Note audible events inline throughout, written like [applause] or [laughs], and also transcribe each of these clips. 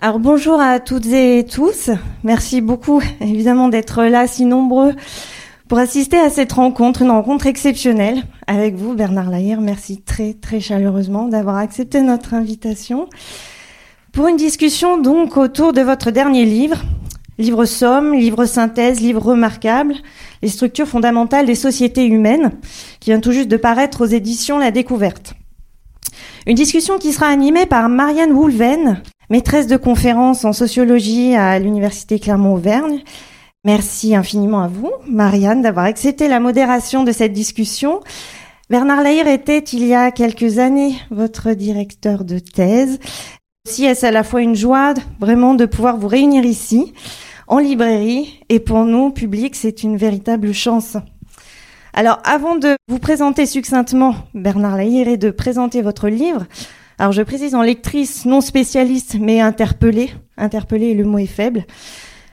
Alors bonjour à toutes et tous. Merci beaucoup [laughs] évidemment d'être là si nombreux pour assister à cette rencontre, une rencontre exceptionnelle avec vous Bernard Lahire. Merci très très chaleureusement d'avoir accepté notre invitation pour une discussion donc autour de votre dernier livre, livre somme, livre synthèse, livre remarquable, les structures fondamentales des sociétés humaines, qui vient tout juste de paraître aux éditions La Découverte. Une discussion qui sera animée par Marianne Woulven, maîtresse de conférence en sociologie à l'Université Clermont-Auvergne. Merci infiniment à vous, Marianne, d'avoir accepté la modération de cette discussion. Bernard Lahire était, il y a quelques années, votre directeur de thèse. Aussi, est-ce à la fois une joie, vraiment, de pouvoir vous réunir ici, en librairie, et pour nous, public, c'est une véritable chance. Alors, avant de vous présenter succinctement Bernard Lahire et de présenter votre livre, alors je précise en lectrice non spécialiste mais interpellée, interpellée le mot est faible.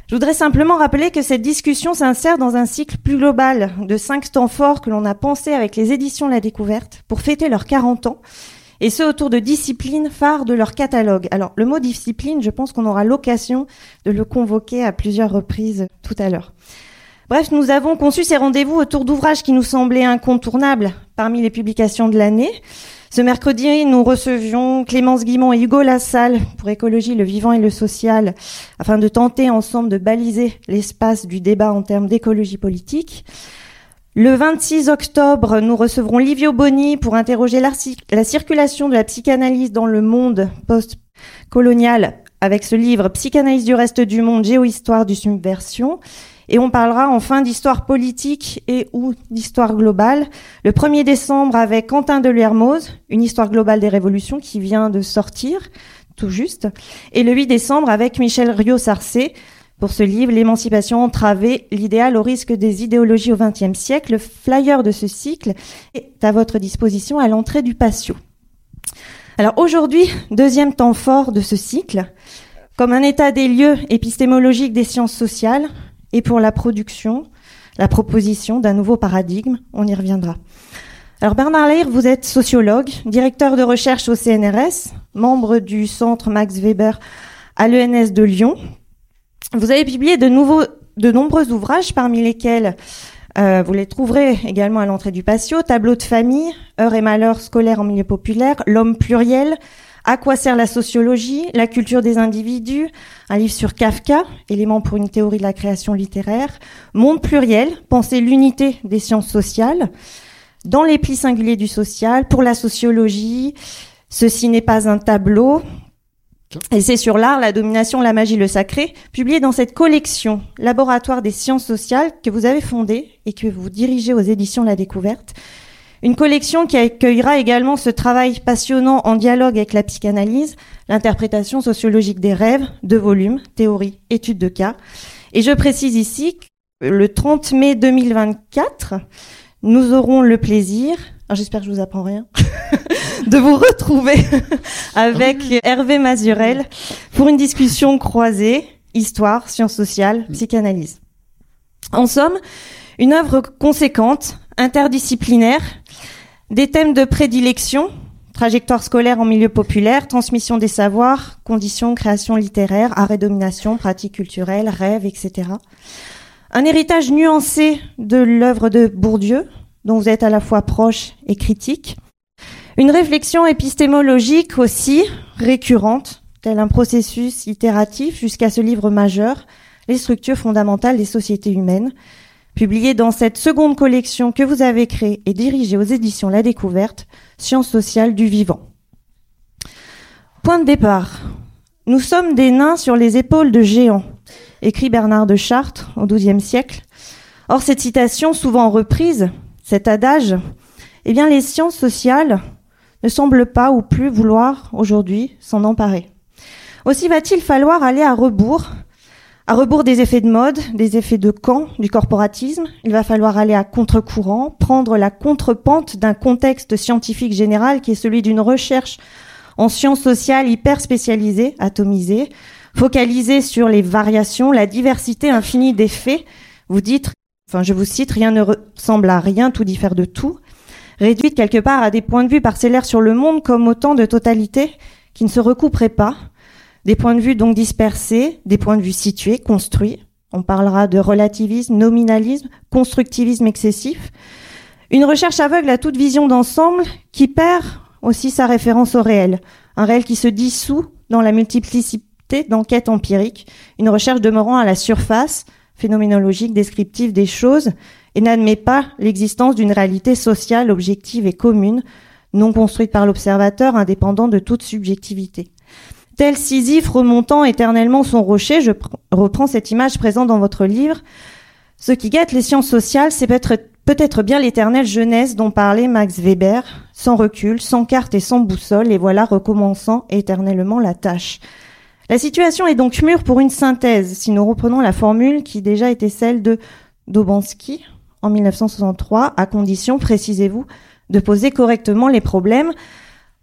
Je voudrais simplement rappeler que cette discussion s'insère dans un cycle plus global de cinq temps forts que l'on a pensé avec les éditions La Découverte pour fêter leurs 40 ans, et ce autour de disciplines phares de leur catalogue. Alors le mot discipline, je pense qu'on aura l'occasion de le convoquer à plusieurs reprises tout à l'heure. Bref, nous avons conçu ces rendez-vous autour d'ouvrages qui nous semblaient incontournables parmi les publications de l'année. Ce mercredi, nous recevions Clémence Guimont et Hugo Lassalle pour Écologie, le vivant et le social, afin de tenter ensemble de baliser l'espace du débat en termes d'écologie politique. Le 26 octobre, nous recevrons Livio Boni pour interroger la circulation de la psychanalyse dans le monde post-colonial avec ce livre Psychanalyse du reste du monde, géohistoire du subversion. Et on parlera enfin d'histoire politique et ou d'histoire globale. Le 1er décembre avec Quentin de Lermoz, une histoire globale des révolutions qui vient de sortir, tout juste. Et le 8 décembre avec Michel Rio-Sarcé pour ce livre, L'émancipation entravée, l'idéal au risque des idéologies au XXe siècle. Le flyer de ce cycle est à votre disposition à l'entrée du patio. Alors aujourd'hui, deuxième temps fort de ce cycle, comme un état des lieux épistémologiques des sciences sociales, et pour la production, la proposition d'un nouveau paradigme. On y reviendra. Alors Bernard Leir, vous êtes sociologue, directeur de recherche au CNRS, membre du centre Max Weber à l'ENS de Lyon. Vous avez publié de, nouveaux, de nombreux ouvrages, parmi lesquels euh, vous les trouverez également à l'entrée du patio, Tableau de famille, Heures et malheurs scolaires en milieu populaire, L'homme pluriel, à quoi sert la sociologie La culture des individus? Un livre sur Kafka, élément pour une théorie de la création littéraire. Monde pluriel, penser l'unité des sciences sociales. Dans les plis singuliers du social, pour la sociologie, ceci n'est pas un tableau. Et c'est sur l'art, la domination, la magie, le sacré, publié dans cette collection Laboratoire des sciences sociales que vous avez fondée et que vous dirigez aux éditions La Découverte, une collection qui accueillera également ce travail passionnant en dialogue avec la psychanalyse, l'interprétation sociologique des rêves, de volumes, théorie, études de cas. Et je précise ici que le 30 mai 2024, nous aurons le plaisir, j'espère que je vous apprends rien, [laughs] de vous retrouver [laughs] avec Hervé Mazurel pour une discussion croisée, histoire, sciences sociales, psychanalyse. En somme, une œuvre conséquente, interdisciplinaire, des thèmes de prédilection, trajectoire scolaire en milieu populaire, transmission des savoirs, conditions, création littéraire, art et domination, pratiques culturelles, rêves, etc. Un héritage nuancé de l'œuvre de Bourdieu, dont vous êtes à la fois proche et critique. Une réflexion épistémologique aussi, récurrente, tel un processus itératif jusqu'à ce livre majeur, Les structures fondamentales des sociétés humaines, publié dans cette seconde collection que vous avez créée et dirigée aux éditions La Découverte, Sciences sociales du vivant. Point de départ. Nous sommes des nains sur les épaules de géants, écrit Bernard de Chartres au XIIe siècle. Or, cette citation, souvent reprise, cet adage, eh bien, les sciences sociales ne semblent pas ou plus vouloir aujourd'hui s'en emparer. Aussi va-t-il falloir aller à rebours à rebours des effets de mode, des effets de camp, du corporatisme, il va falloir aller à contre-courant, prendre la contrepente d'un contexte scientifique général qui est celui d'une recherche en sciences sociales hyper spécialisée, atomisée, focalisée sur les variations, la diversité infinie des faits. Vous dites, enfin je vous cite, rien ne ressemble à rien, tout diffère de tout, réduite quelque part à des points de vue parcellaires sur le monde comme autant de totalités qui ne se recouperaient pas, des points de vue donc dispersés, des points de vue situés, construits. On parlera de relativisme, nominalisme, constructivisme excessif. Une recherche aveugle à toute vision d'ensemble qui perd aussi sa référence au réel. Un réel qui se dissout dans la multiplicité d'enquêtes empiriques. Une recherche demeurant à la surface, phénoménologique, descriptive des choses, et n'admet pas l'existence d'une réalité sociale, objective et commune, non construite par l'observateur, indépendant de toute subjectivité. Tel Sisyphe remontant éternellement son rocher, je reprends cette image présente dans votre livre. Ce qui gâte les sciences sociales, c'est peut-être peut-être bien l'éternelle jeunesse dont parlait Max Weber, sans recul, sans carte et sans boussole, et voilà recommençant éternellement la tâche. La situation est donc mûre pour une synthèse, si nous reprenons la formule qui déjà était celle de Dobansky en 1963, à condition, précisez-vous, de poser correctement les problèmes,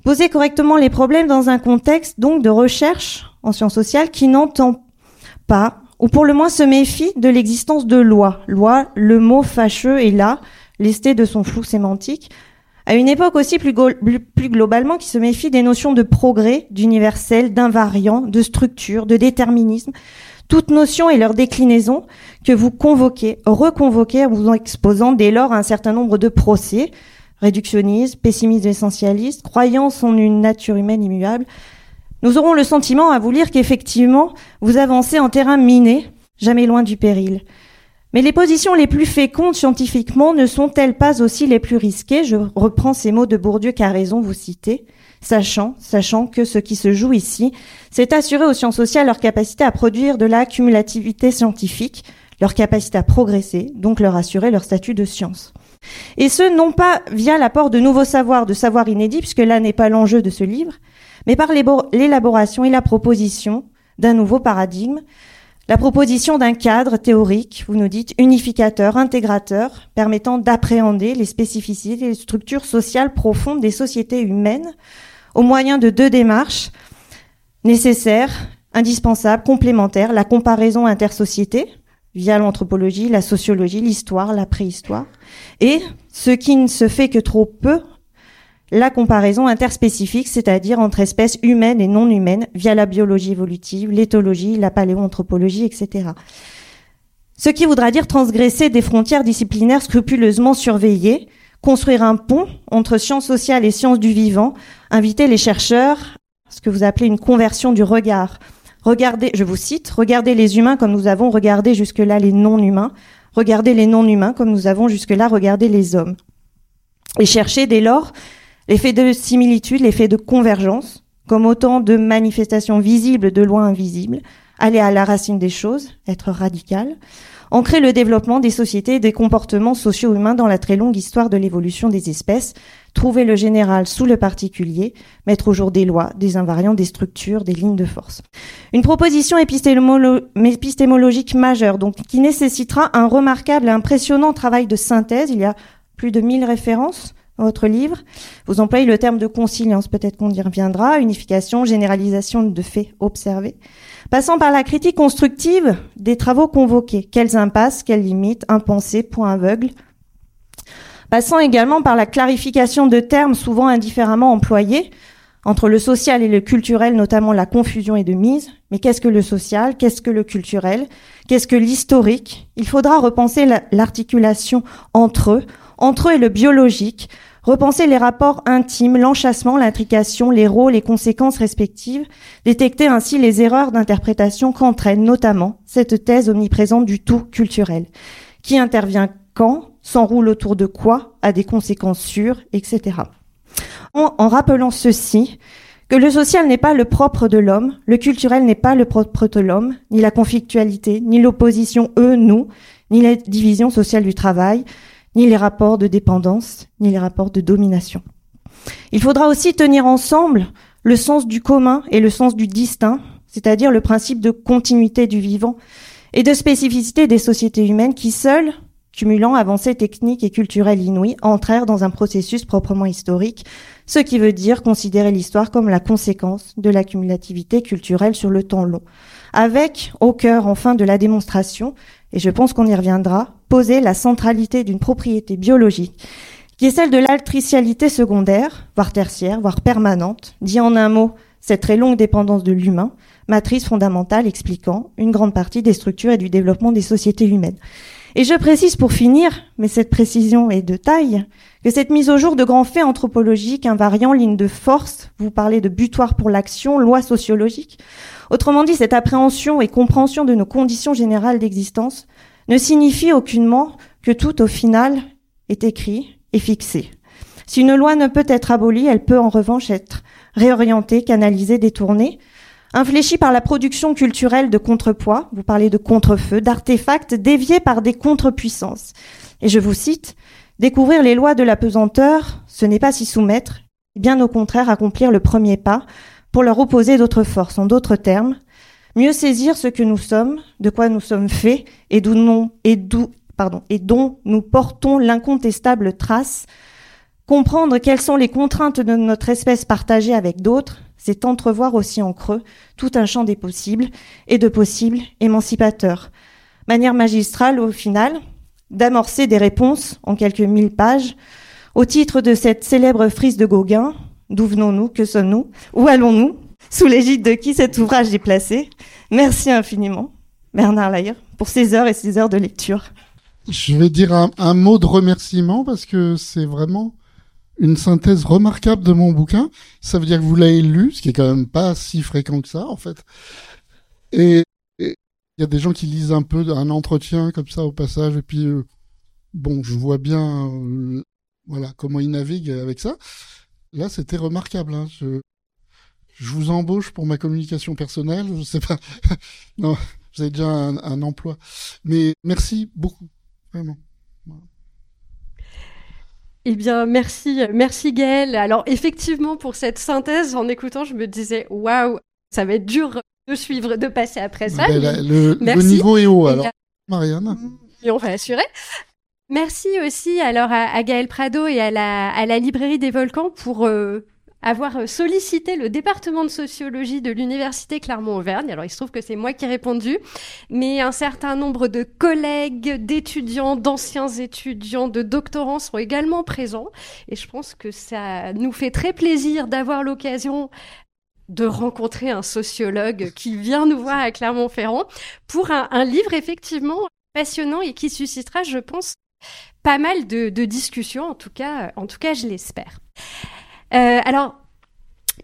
Poser correctement les problèmes dans un contexte donc de recherche en sciences sociales qui n'entend pas, ou pour le moins se méfie de l'existence de loi. Loi, le mot fâcheux est là, lesté de son flou sémantique. À une époque aussi plus, plus globalement qui se méfie des notions de progrès, d'universel, d'invariant, de structure, de déterminisme, toutes notions et leurs déclinaisons que vous convoquez, reconvoquez en vous exposant dès lors à un certain nombre de procès, réductionniste, pessimiste essentialiste, croyance en une nature humaine immuable, nous aurons le sentiment à vous lire qu'effectivement, vous avancez en terrain miné, jamais loin du péril. Mais les positions les plus fécondes scientifiquement ne sont-elles pas aussi les plus risquées? Je reprends ces mots de Bourdieu qu'a raison vous citer, sachant, sachant que ce qui se joue ici, c'est assurer aux sciences sociales leur capacité à produire de la cumulativité scientifique, leur capacité à progresser, donc leur assurer leur statut de science. Et ce, non pas via l'apport de nouveaux savoirs, de savoirs inédits, puisque là n'est pas l'enjeu de ce livre, mais par l'élaboration et la proposition d'un nouveau paradigme, la proposition d'un cadre théorique, vous nous dites, unificateur, intégrateur, permettant d'appréhender les spécificités et les structures sociales profondes des sociétés humaines au moyen de deux démarches nécessaires, indispensables, complémentaires, la comparaison intersociété, via l'anthropologie, la sociologie, l'histoire, la préhistoire, et ce qui ne se fait que trop peu, la comparaison interspécifique, c'est-à-dire entre espèces humaines et non humaines, via la biologie évolutive, l'éthologie, la paléoanthropologie, etc. Ce qui voudra dire transgresser des frontières disciplinaires scrupuleusement surveillées, construire un pont entre sciences sociales et sciences du vivant, inviter les chercheurs, ce que vous appelez une conversion du regard, Regardez, je vous cite, regardez les humains comme nous avons regardé jusque-là les non-humains, regardez les non-humains comme nous avons jusque-là regardé les hommes. Et cherchez dès lors l'effet de similitude, l'effet de convergence, comme autant de manifestations visibles de loin invisibles, aller à la racine des choses, être radical, ancrer le développement des sociétés et des comportements socio-humains dans la très longue histoire de l'évolution des espèces, trouver le général sous le particulier, mettre au jour des lois, des invariants, des structures, des lignes de force. Une proposition épistémologique majeure, donc, qui nécessitera un remarquable et impressionnant travail de synthèse. Il y a plus de 1000 références dans votre livre. Vous employez le terme de conciliance, peut-être qu'on y reviendra, unification, généralisation de faits observés. Passant par la critique constructive des travaux convoqués. Quelles impasses, quelles limites, impensées, points aveugles, passant également par la clarification de termes souvent indifféremment employés, entre le social et le culturel, notamment la confusion est de mise. Mais qu'est-ce que le social? Qu'est-ce que le culturel? Qu'est-ce que l'historique? Il faudra repenser l'articulation entre eux, entre eux et le biologique, repenser les rapports intimes, l'enchassement, l'intrication, les rôles, les conséquences respectives, détecter ainsi les erreurs d'interprétation qu'entraîne notamment cette thèse omniprésente du tout culturel. Qui intervient quand? S'enroule autour de quoi, a des conséquences sûres, etc. En, en rappelant ceci, que le social n'est pas le propre de l'homme, le culturel n'est pas le propre de l'homme, ni la conflictualité, ni l'opposition eux-nous, ni la division sociale du travail, ni les rapports de dépendance, ni les rapports de domination. Il faudra aussi tenir ensemble le sens du commun et le sens du distinct, c'est-à-dire le principe de continuité du vivant et de spécificité des sociétés humaines qui seules cumulant avancées techniques et culturelles inouïes, entrèrent dans un processus proprement historique, ce qui veut dire considérer l'histoire comme la conséquence de la cumulativité culturelle sur le temps long. Avec, au cœur enfin de la démonstration, et je pense qu'on y reviendra, poser la centralité d'une propriété biologique, qui est celle de l'altricialité secondaire, voire tertiaire, voire permanente, dit en un mot cette très longue dépendance de l'humain, matrice fondamentale expliquant une grande partie des structures et du développement des sociétés humaines. Et je précise pour finir, mais cette précision est de taille, que cette mise au jour de grands faits anthropologiques, invariants, ligne de force, vous parlez de butoir pour l'action, loi sociologique, autrement dit, cette appréhension et compréhension de nos conditions générales d'existence, ne signifie aucunement que tout au final est écrit et fixé. Si une loi ne peut être abolie, elle peut en revanche être réorientée, canalisée, détournée, infléchie par la production culturelle de contrepoids, vous parlez de contrefeux, d'artefacts déviés par des contrepuissances. Et je vous cite, découvrir les lois de la pesanteur, ce n'est pas s'y soumettre, bien au contraire accomplir le premier pas pour leur opposer d'autres forces. En d'autres termes, mieux saisir ce que nous sommes, de quoi nous sommes faits et d'où et dont nous portons l'incontestable trace Comprendre quelles sont les contraintes de notre espèce partagée avec d'autres, c'est entrevoir aussi en creux tout un champ des possibles et de possibles émancipateurs. Manière magistrale, au final, d'amorcer des réponses en quelques mille pages au titre de cette célèbre frise de Gauguin. D'où venons-nous Que sommes-nous Où allons-nous Sous l'égide de qui cet ouvrage est placé Merci infiniment, Bernard Layer, pour ces heures et ces heures de lecture. Je vais dire un mot de remerciement parce que c'est vraiment une synthèse remarquable de mon bouquin. Ça veut dire que vous l'avez lu, ce qui est quand même pas si fréquent que ça, en fait. Et il y a des gens qui lisent un peu un entretien comme ça au passage, et puis euh, bon, je vois bien, euh, voilà, comment ils naviguent avec ça. Là, c'était remarquable. Hein. Je, vous embauche pour ma communication personnelle. Je sais pas. [laughs] non, vous avez déjà un, un emploi. Mais merci beaucoup, vraiment. Eh bien, merci, merci Gaëlle. Alors, effectivement, pour cette synthèse, en écoutant, je me disais, waouh, ça va être dur de suivre, de passer après ça. le, niveau est haut, alors. Marianne. Et on va assurer. Merci aussi alors à, à Gaël Prado et à la, à la librairie des volcans pour euh, avoir euh, sollicité le département de sociologie de l'université Clermont-Auvergne. Alors il se trouve que c'est moi qui ai répondu, mais un certain nombre de collègues, d'étudiants, d'anciens étudiants, de doctorants sont également présents et je pense que ça nous fait très plaisir d'avoir l'occasion de rencontrer un sociologue qui vient nous voir à Clermont-Ferrand pour un, livre effectivement passionnant et qui suscitera, je pense, pas mal de, de discussions. En tout cas, en tout cas, je l'espère. Euh, alors,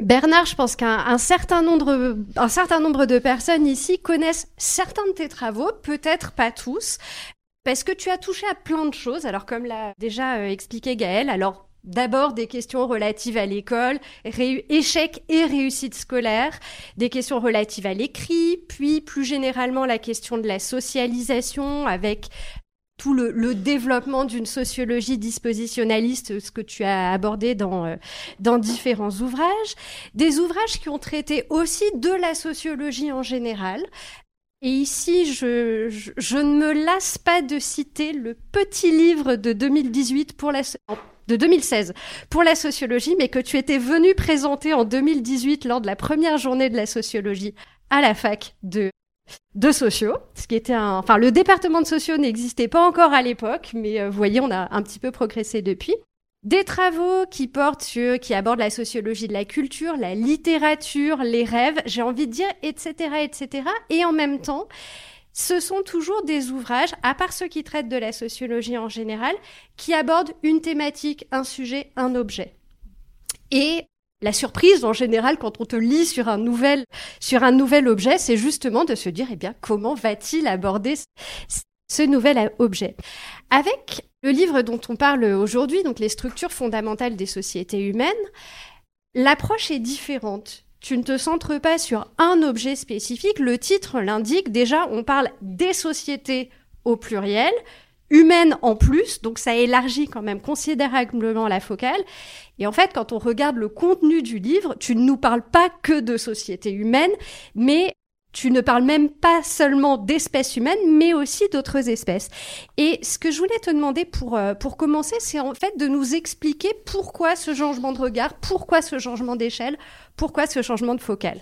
Bernard, je pense qu'un certain nombre, certain nombre de personnes ici connaissent certains de tes travaux, peut-être pas tous, parce que tu as touché à plein de choses. Alors, comme l'a déjà euh, expliqué Gaël, alors D'abord des questions relatives à l'école, échec et réussite scolaire, des questions relatives à l'écrit, puis plus généralement la question de la socialisation avec tout le, développement d'une sociologie dispositionnaliste, ce que tu as abordé dans, euh, dans différents ouvrages, des ouvrages qui ont traité aussi de la sociologie en général. Et ici, je, ne me lasse pas de citer le petit livre de 2018 pour la de 2016 pour la sociologie, mais que tu étais venu présenter en 2018 lors de la première journée de la sociologie à la fac de de sociaux, ce qui était un, enfin le département de sociaux n'existait pas encore à l'époque, mais euh, vous voyez, on a un petit peu progressé depuis. Des travaux qui portent sur, qui abordent la sociologie de la culture, la littérature, les rêves, j'ai envie de dire, etc., etc. Et en même temps, ce sont toujours des ouvrages, à part ceux qui traitent de la sociologie en général, qui abordent une thématique, un sujet, un objet. Et la surprise, en général, quand on te lit sur un nouvel, sur un nouvel objet, c'est justement de se dire, eh bien, comment va-t-il aborder ce nouvel objet? Avec le livre dont on parle aujourd'hui, donc les structures fondamentales des sociétés humaines, l'approche est différente. Tu ne te centres pas sur un objet spécifique. Le titre l'indique. Déjà, on parle des sociétés au pluriel, humaine en plus, donc ça élargit quand même considérablement la focale. Et en fait, quand on regarde le contenu du livre, tu ne nous parles pas que de société humaine, mais tu ne parles même pas seulement d'espèces humaines, mais aussi d'autres espèces. Et ce que je voulais te demander pour, euh, pour commencer, c'est en fait de nous expliquer pourquoi ce changement de regard, pourquoi ce changement d'échelle, pourquoi ce changement de focale.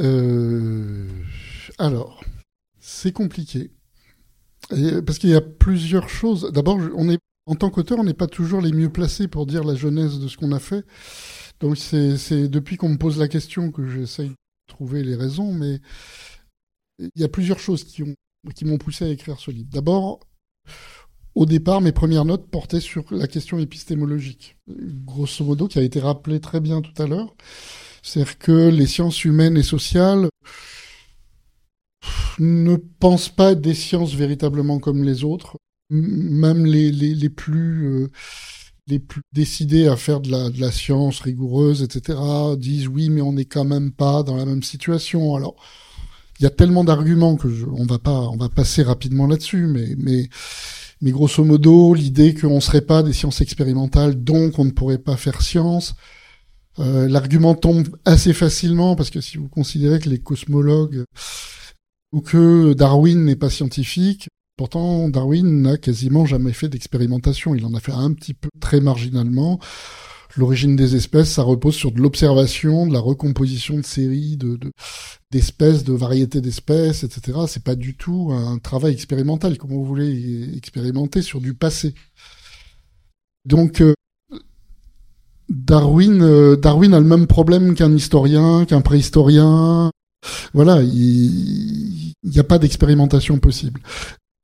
Euh, alors, c'est compliqué parce qu'il y a plusieurs choses. D'abord, on est en tant qu'auteur, on n'est pas toujours les mieux placés pour dire la genèse de ce qu'on a fait. Donc c'est depuis qu'on me pose la question que j'essaye de trouver les raisons, mais il y a plusieurs choses qui ont qui m'ont poussé à écrire ce livre. D'abord, au départ, mes premières notes portaient sur la question épistémologique, grosso modo, qui a été rappelé très bien tout à l'heure. C'est-à-dire que les sciences humaines et sociales ne pensent pas des sciences véritablement comme les autres. Même les, les, les plus euh, les plus décidés à faire de la, de la science rigoureuse, etc., disent oui, mais on n'est quand même pas dans la même situation. Alors, il y a tellement d'arguments que je, on va pas, on va passer rapidement là-dessus, mais, mais, mais grosso modo, l'idée qu'on serait pas des sciences expérimentales, donc on ne pourrait pas faire science, euh, l'argument tombe assez facilement parce que si vous considérez que les cosmologues ou que Darwin n'est pas scientifique, pourtant Darwin n'a quasiment jamais fait d'expérimentation. Il en a fait un petit peu très marginalement. L'origine des espèces, ça repose sur de l'observation, de la recomposition de séries, de, d'espèces, de, variétés d'espèces, etc. C'est pas du tout un travail expérimental, comme vous voulez expérimenter sur du passé. Donc, euh, Darwin, euh, Darwin a le même problème qu'un historien, qu'un préhistorien. Voilà, il n'y a pas d'expérimentation possible.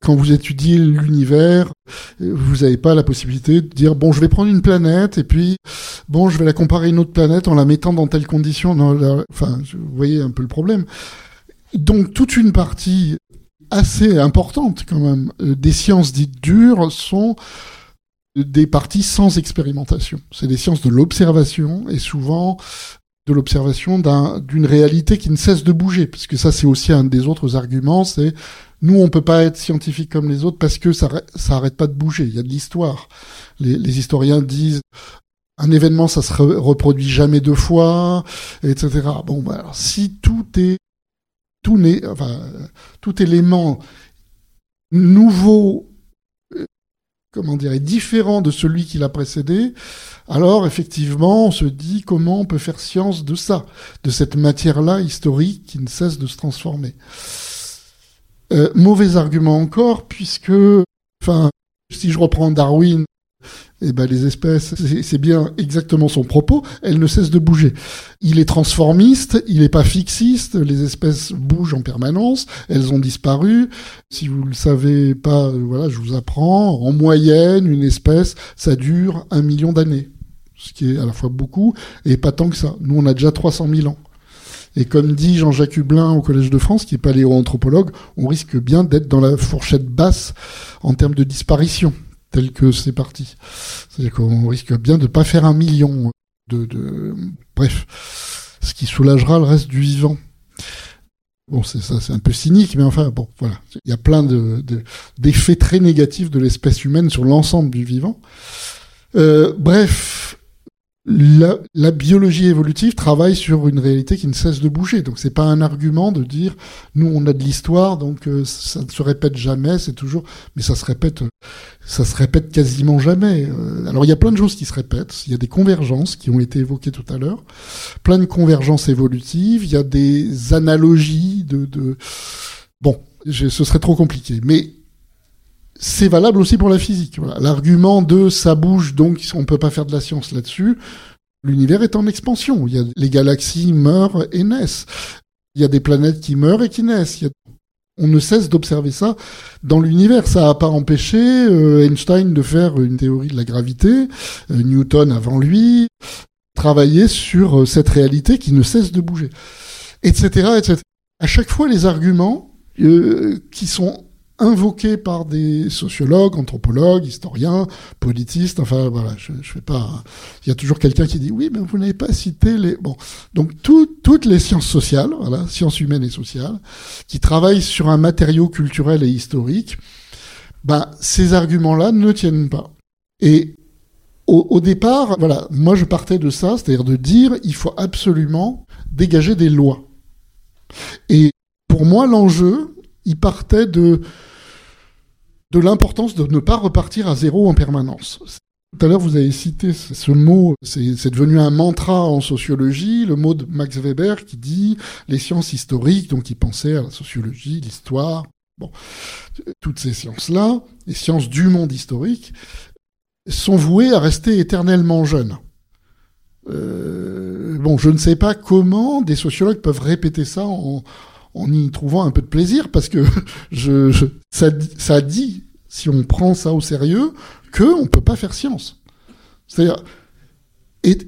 Quand vous étudiez l'univers, vous n'avez pas la possibilité de dire bon, je vais prendre une planète et puis bon, je vais la comparer à une autre planète en la mettant dans telle condition. Non, enfin, vous voyez un peu le problème. Donc toute une partie assez importante quand même euh, des sciences dites dures sont des parties sans expérimentation. C'est des sciences de l'observation et souvent de l'observation d'une réalité qui ne cesse de bouger, parce que ça c'est aussi un des autres arguments, c'est nous on peut pas être scientifique comme les autres parce que ça ça arrête pas de bouger, il y a de l'histoire. Les, les, historiens disent un événement ça se reproduit jamais deux fois, etc. Bon bah alors, si tout est tout n'est enfin tout élément nouveau comment dire, différent de celui qui l'a précédé, alors effectivement, on se dit comment on peut faire science de ça, de cette matière-là historique qui ne cesse de se transformer. Euh, mauvais argument encore, puisque, enfin, si je reprends Darwin, eh ben les espèces, c'est bien exactement son propos, elles ne cessent de bouger. Il est transformiste, il n'est pas fixiste, les espèces bougent en permanence, elles ont disparu. Si vous le savez pas, voilà, je vous apprends, en moyenne, une espèce, ça dure un million d'années. Ce qui est à la fois beaucoup et pas tant que ça. Nous, on a déjà 300 000 ans. Et comme dit Jean-Jacques Hublin au Collège de France, qui est paléoanthropologue, on risque bien d'être dans la fourchette basse en termes de disparition tel que c'est parti. C'est-à-dire qu'on risque bien de pas faire un million de, de, bref, ce qui soulagera le reste du vivant. Bon, c'est ça, c'est un peu cynique, mais enfin, bon, voilà. Il y a plein de, d'effets très négatifs de l'espèce humaine sur l'ensemble du vivant. Euh, bref, la, biologie évolutive travaille sur une réalité qui ne cesse de bouger. Donc c'est pas un argument de dire nous on a de l'histoire donc euh, ça ne se répète jamais, c'est toujours mais ça se répète ça se répète quasiment jamais. Euh, alors il y a plein de choses qui se répètent, il y a des convergences qui ont été évoquées tout à l'heure, plein de convergences évolutives, il y a des analogies de, de... bon, ce serait trop compliqué mais c'est valable aussi pour la physique. L'argument de ça bouge, donc on peut pas faire de la science là-dessus. L'univers est en expansion. Il y a, les galaxies meurent et naissent. Il y a des planètes qui meurent et qui naissent. On ne cesse d'observer ça dans l'univers. Ça n'a pas empêché euh, Einstein de faire une théorie de la gravité, euh, Newton avant lui, travailler sur euh, cette réalité qui ne cesse de bouger, etc., etc. À chaque fois, les arguments qui sont invoqué par des sociologues, anthropologues, historiens, politistes. Enfin voilà, je, je fais pas. Il y a toujours quelqu'un qui dit oui, mais vous n'avez pas cité les. Bon, donc toutes les sciences sociales, voilà, sciences humaines et sociales, qui travaillent sur un matériau culturel et historique, ben ces arguments-là ne tiennent pas. Et au, au départ, voilà, moi je partais de ça, c'est-à-dire de dire il faut absolument dégager des lois. Et pour moi, l'enjeu, il partait de de l'importance de ne pas repartir à zéro en permanence. Tout à l'heure, vous avez cité ce mot, c'est devenu un mantra en sociologie, le mot de Max Weber qui dit les sciences historiques, donc il pensait à la sociologie, l'histoire, bon, toutes ces sciences-là, les sciences du monde historique, sont vouées à rester éternellement jeunes. Euh, bon, je ne sais pas comment des sociologues peuvent répéter ça en, en y trouvant un peu de plaisir, parce que [laughs] je, je ça, ça dit, si on prend ça au sérieux, que on peut pas faire science. C'est-à-dire,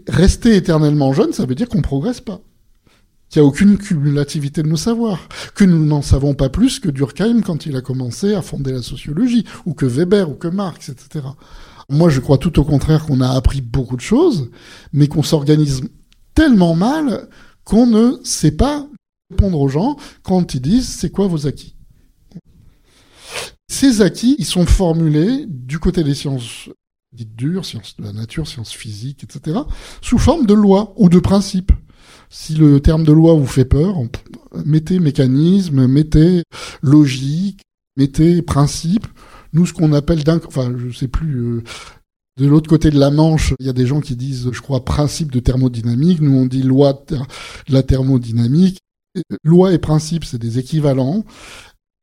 rester éternellement jeune, ça veut dire qu'on progresse pas. Qu'il n'y a aucune cumulativité de nos savoirs, que nous n'en savons pas plus que Durkheim quand il a commencé à fonder la sociologie, ou que Weber, ou que Marx, etc. Moi, je crois tout au contraire qu'on a appris beaucoup de choses, mais qu'on s'organise tellement mal qu'on ne sait pas répondre aux gens quand ils disent c'est quoi vos acquis? Ces acquis, ils sont formulés du côté des sciences dites dures, sciences de la nature, sciences physiques, etc., sous forme de lois ou de principes. Si le terme de loi vous fait peur, mettez mécanisme, mettez logique, mettez principe. Nous, ce qu'on appelle d'un, enfin, je sais plus, euh, de l'autre côté de la Manche, il y a des gens qui disent, je crois, principe de thermodynamique. Nous, on dit loi de la thermodynamique. Loi et principe, c'est des équivalents.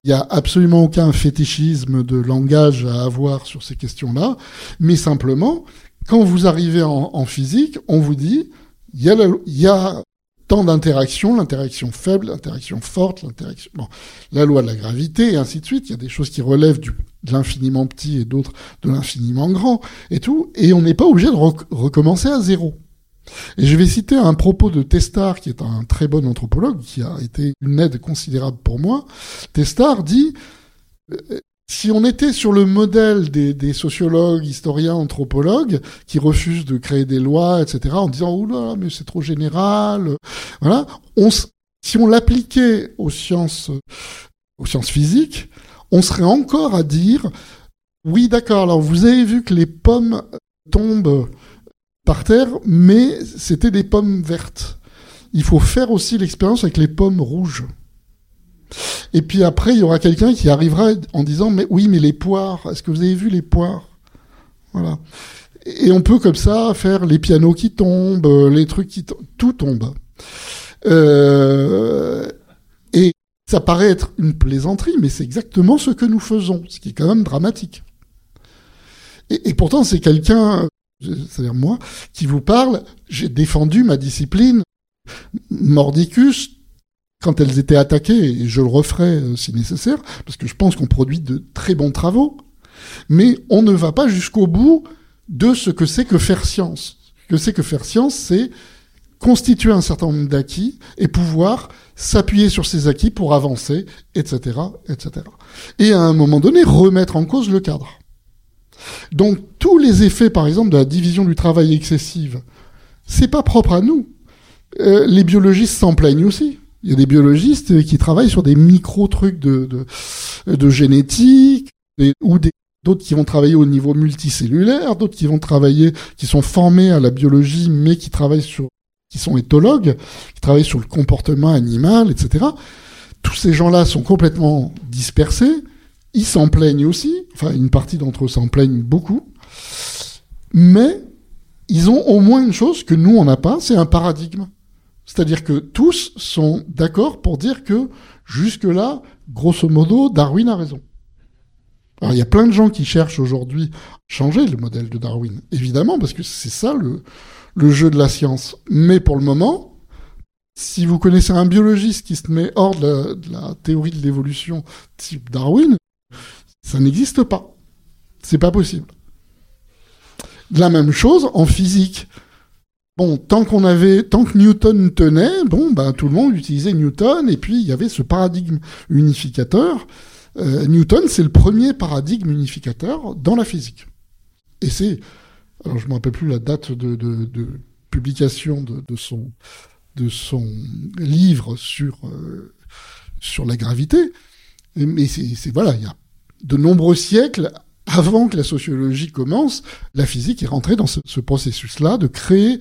Il n'y a absolument aucun fétichisme de langage à avoir sur ces questions-là, mais simplement, quand vous arrivez en, physique, on vous dit, il y a, tant d'interactions, l'interaction faible, l'interaction forte, l'interaction, bon, la loi de la gravité, et ainsi de suite. Il y a des choses qui relèvent de l'infiniment petit et d'autres de l'infiniment grand, et tout, et on n'est pas obligé de recommencer à zéro. Et je vais citer un propos de Testard, qui est un très bon anthropologue, qui a été une aide considérable pour moi. Testard dit, euh, si on était sur le modèle des, sociologues, historiens, anthropologues, qui refusent de créer des lois, etc., en disant, oula, mais c'est trop général, voilà, si on l'appliquait aux sciences, aux sciences physiques, on serait encore à dire, oui, d'accord, alors vous avez vu que les pommes tombent par terre, mais c'était des pommes vertes. Il faut faire aussi l'expérience avec les pommes rouges. Et puis après, il y aura quelqu'un qui arrivera en disant, mais oui, mais les poires, est-ce que vous avez vu les poires? Voilà. Et on peut comme ça faire les pianos qui tombent, les trucs qui tombent, tout tombe. Euh, et ça paraît être une plaisanterie, mais c'est exactement ce que nous faisons, ce qui est quand même dramatique. Et pourtant, c'est quelqu'un c'est-à-dire moi, qui vous parle, j'ai défendu ma discipline mordicus quand elles étaient attaquées, et je le referai euh, si nécessaire, parce que je pense qu'on produit de très bons travaux, mais on ne va pas jusqu'au bout de ce que c'est que faire science. Ce que c'est que faire science, c'est constituer un certain nombre d'acquis et pouvoir s'appuyer sur ces acquis pour avancer, etc., etc. Et à un moment donné, remettre en cause le cadre. Donc tous les effets, par exemple, de la division du travail excessive, c'est pas propre à nous. Euh, les biologistes s'en plaignent aussi. Il y a des biologistes qui travaillent sur des micro trucs de, de, génétique, ou d'autres qui vont travailler au niveau multicellulaire, d'autres qui vont travailler, qui sont formés à la biologie, mais qui travaillent sur, qui sont éthologues, qui travaillent sur le comportement animal, etc. Tous ces gens-là sont complètement dispersés. Ils s'en plaignent aussi, enfin une partie d'entre eux s'en plaignent beaucoup, mais ils ont au moins une chose que nous on n'a pas, c'est un paradigme. C'est-à-dire que tous sont d'accord pour dire que jusque-là, grosso modo, Darwin a raison. Alors il y a plein de gens qui cherchent aujourd'hui à changer le modèle de Darwin, évidemment, parce que c'est ça le, le jeu de la science. Mais pour le moment, si vous connaissez un biologiste qui se met hors de la théorie de l'évolution type Darwin, ça n'existe pas. C'est pas possible. La même chose en physique. Bon, tant qu'on avait, tant que Newton tenait, bon, ben tout le monde utilisait Newton et puis il y avait ce paradigme unificateur. Euh, Newton, c'est le premier paradigme unificateur dans la physique. Et c'est, alors je me rappelle plus la date de, publication de, son de son livre sur euh, sur la gravité, mais c'est voilà, il y a de nombreux siècles avant que la sociologie commence, la physique est rentrée dans ce, processus-là de créer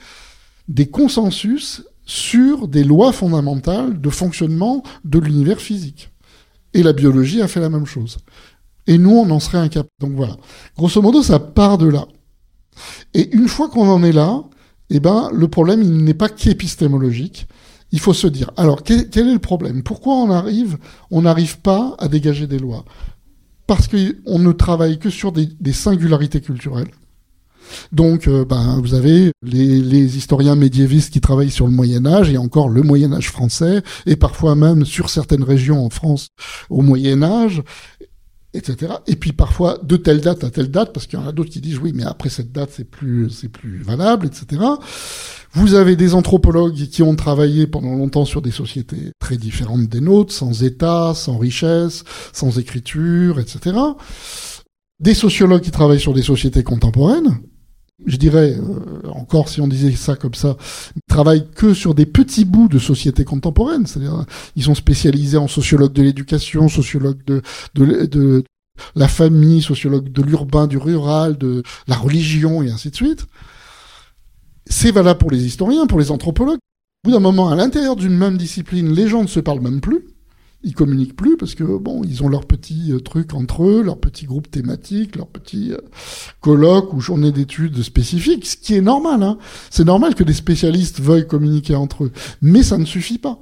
des consensus sur des lois fondamentales de fonctionnement de l'univers physique. Et la biologie a fait la même chose. Et nous, on en serait incapable. Donc voilà. Grosso modo, ça part de là. Et une fois qu'on en est là, eh ben, le problème, n'est pas qu'épistémologique. Il faut se dire, alors, quel, est le problème? Pourquoi on arrive, on n'arrive pas à dégager des lois? Parce qu'on ne travaille que sur des, singularités culturelles. Donc, euh, ben, vous avez les, les, historiens médiévistes qui travaillent sur le Moyen Âge, et encore le Moyen Âge français, et parfois même sur certaines régions en France au Moyen Âge, etc. Et puis parfois de telle date à telle date, parce qu'il y en a d'autres qui disent oui, mais après cette date c'est plus c'est plus valable, etc. Vous avez des anthropologues qui ont travaillé pendant longtemps sur des sociétés très différentes des nôtres, sans État, sans richesse, sans écriture, etc. Des sociologues qui travaillent sur des sociétés contemporaines, je dirais, euh, encore si on disait ça comme ça, travaillent que sur des petits bouts de sociétés contemporaines. C'est-à-dire, ils sont spécialisés en sociologue de l'éducation, sociologue de, de, de la famille, sociologue de l'urbain, du rural, de la religion et ainsi de suite. C'est valable pour les historiens, pour les anthropologues. Au bout d'un moment, à l'intérieur d'une même discipline, les gens ne se parlent même plus ils communiquent plus parce que bon, ils ont leurs petits euh, trucs entre eux, leurs petits groupes thématiques, leurs petits euh, colloques ou journées d'études spécifiques, ce qui est normal. Hein. C'est normal que des spécialistes veuillent communiquer entre eux, mais ça ne suffit pas.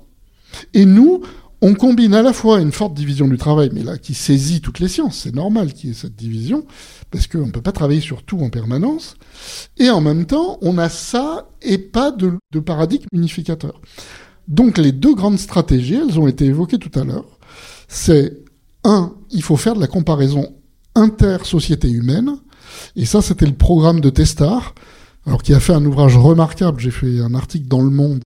Et nous, on combine à la fois une forte division du travail, mais là qui saisit toutes les sciences, c'est normal qu'il y ait cette division, parce qu'on ne peut pas travailler sur tout en permanence, et en même temps, on a ça et pas de, de paradigme unificateur. Donc les deux grandes stratégies, elles ont été évoquées tout à l'heure. C'est un, il faut faire de la comparaison inter-société humaine. Et ça, c'était le programme de Testar, alors qui a fait un ouvrage remarquable. J'ai fait un article dans Le Monde,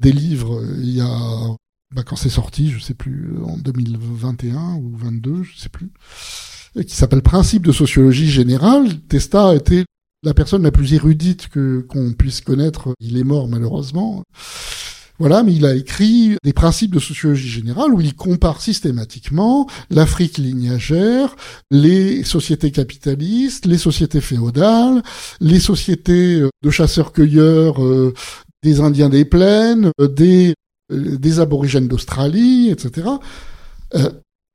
des livres, il y a, bah, quand c'est sorti, je sais plus, en 2021 ou 22, je sais plus, qui s'appelle Principe de sociologie générale. Testa été la personne la plus érudite que qu'on puisse connaître. Il est mort malheureusement. Voilà, mais il a écrit des principes de sociologie générale où il compare systématiquement l'Afrique lignagère, les sociétés capitalistes, les sociétés féodales, les sociétés euh, de chasseurs-cueilleurs euh, des Indiens des plaines, euh, des, des aborigènes d'Australie, etc.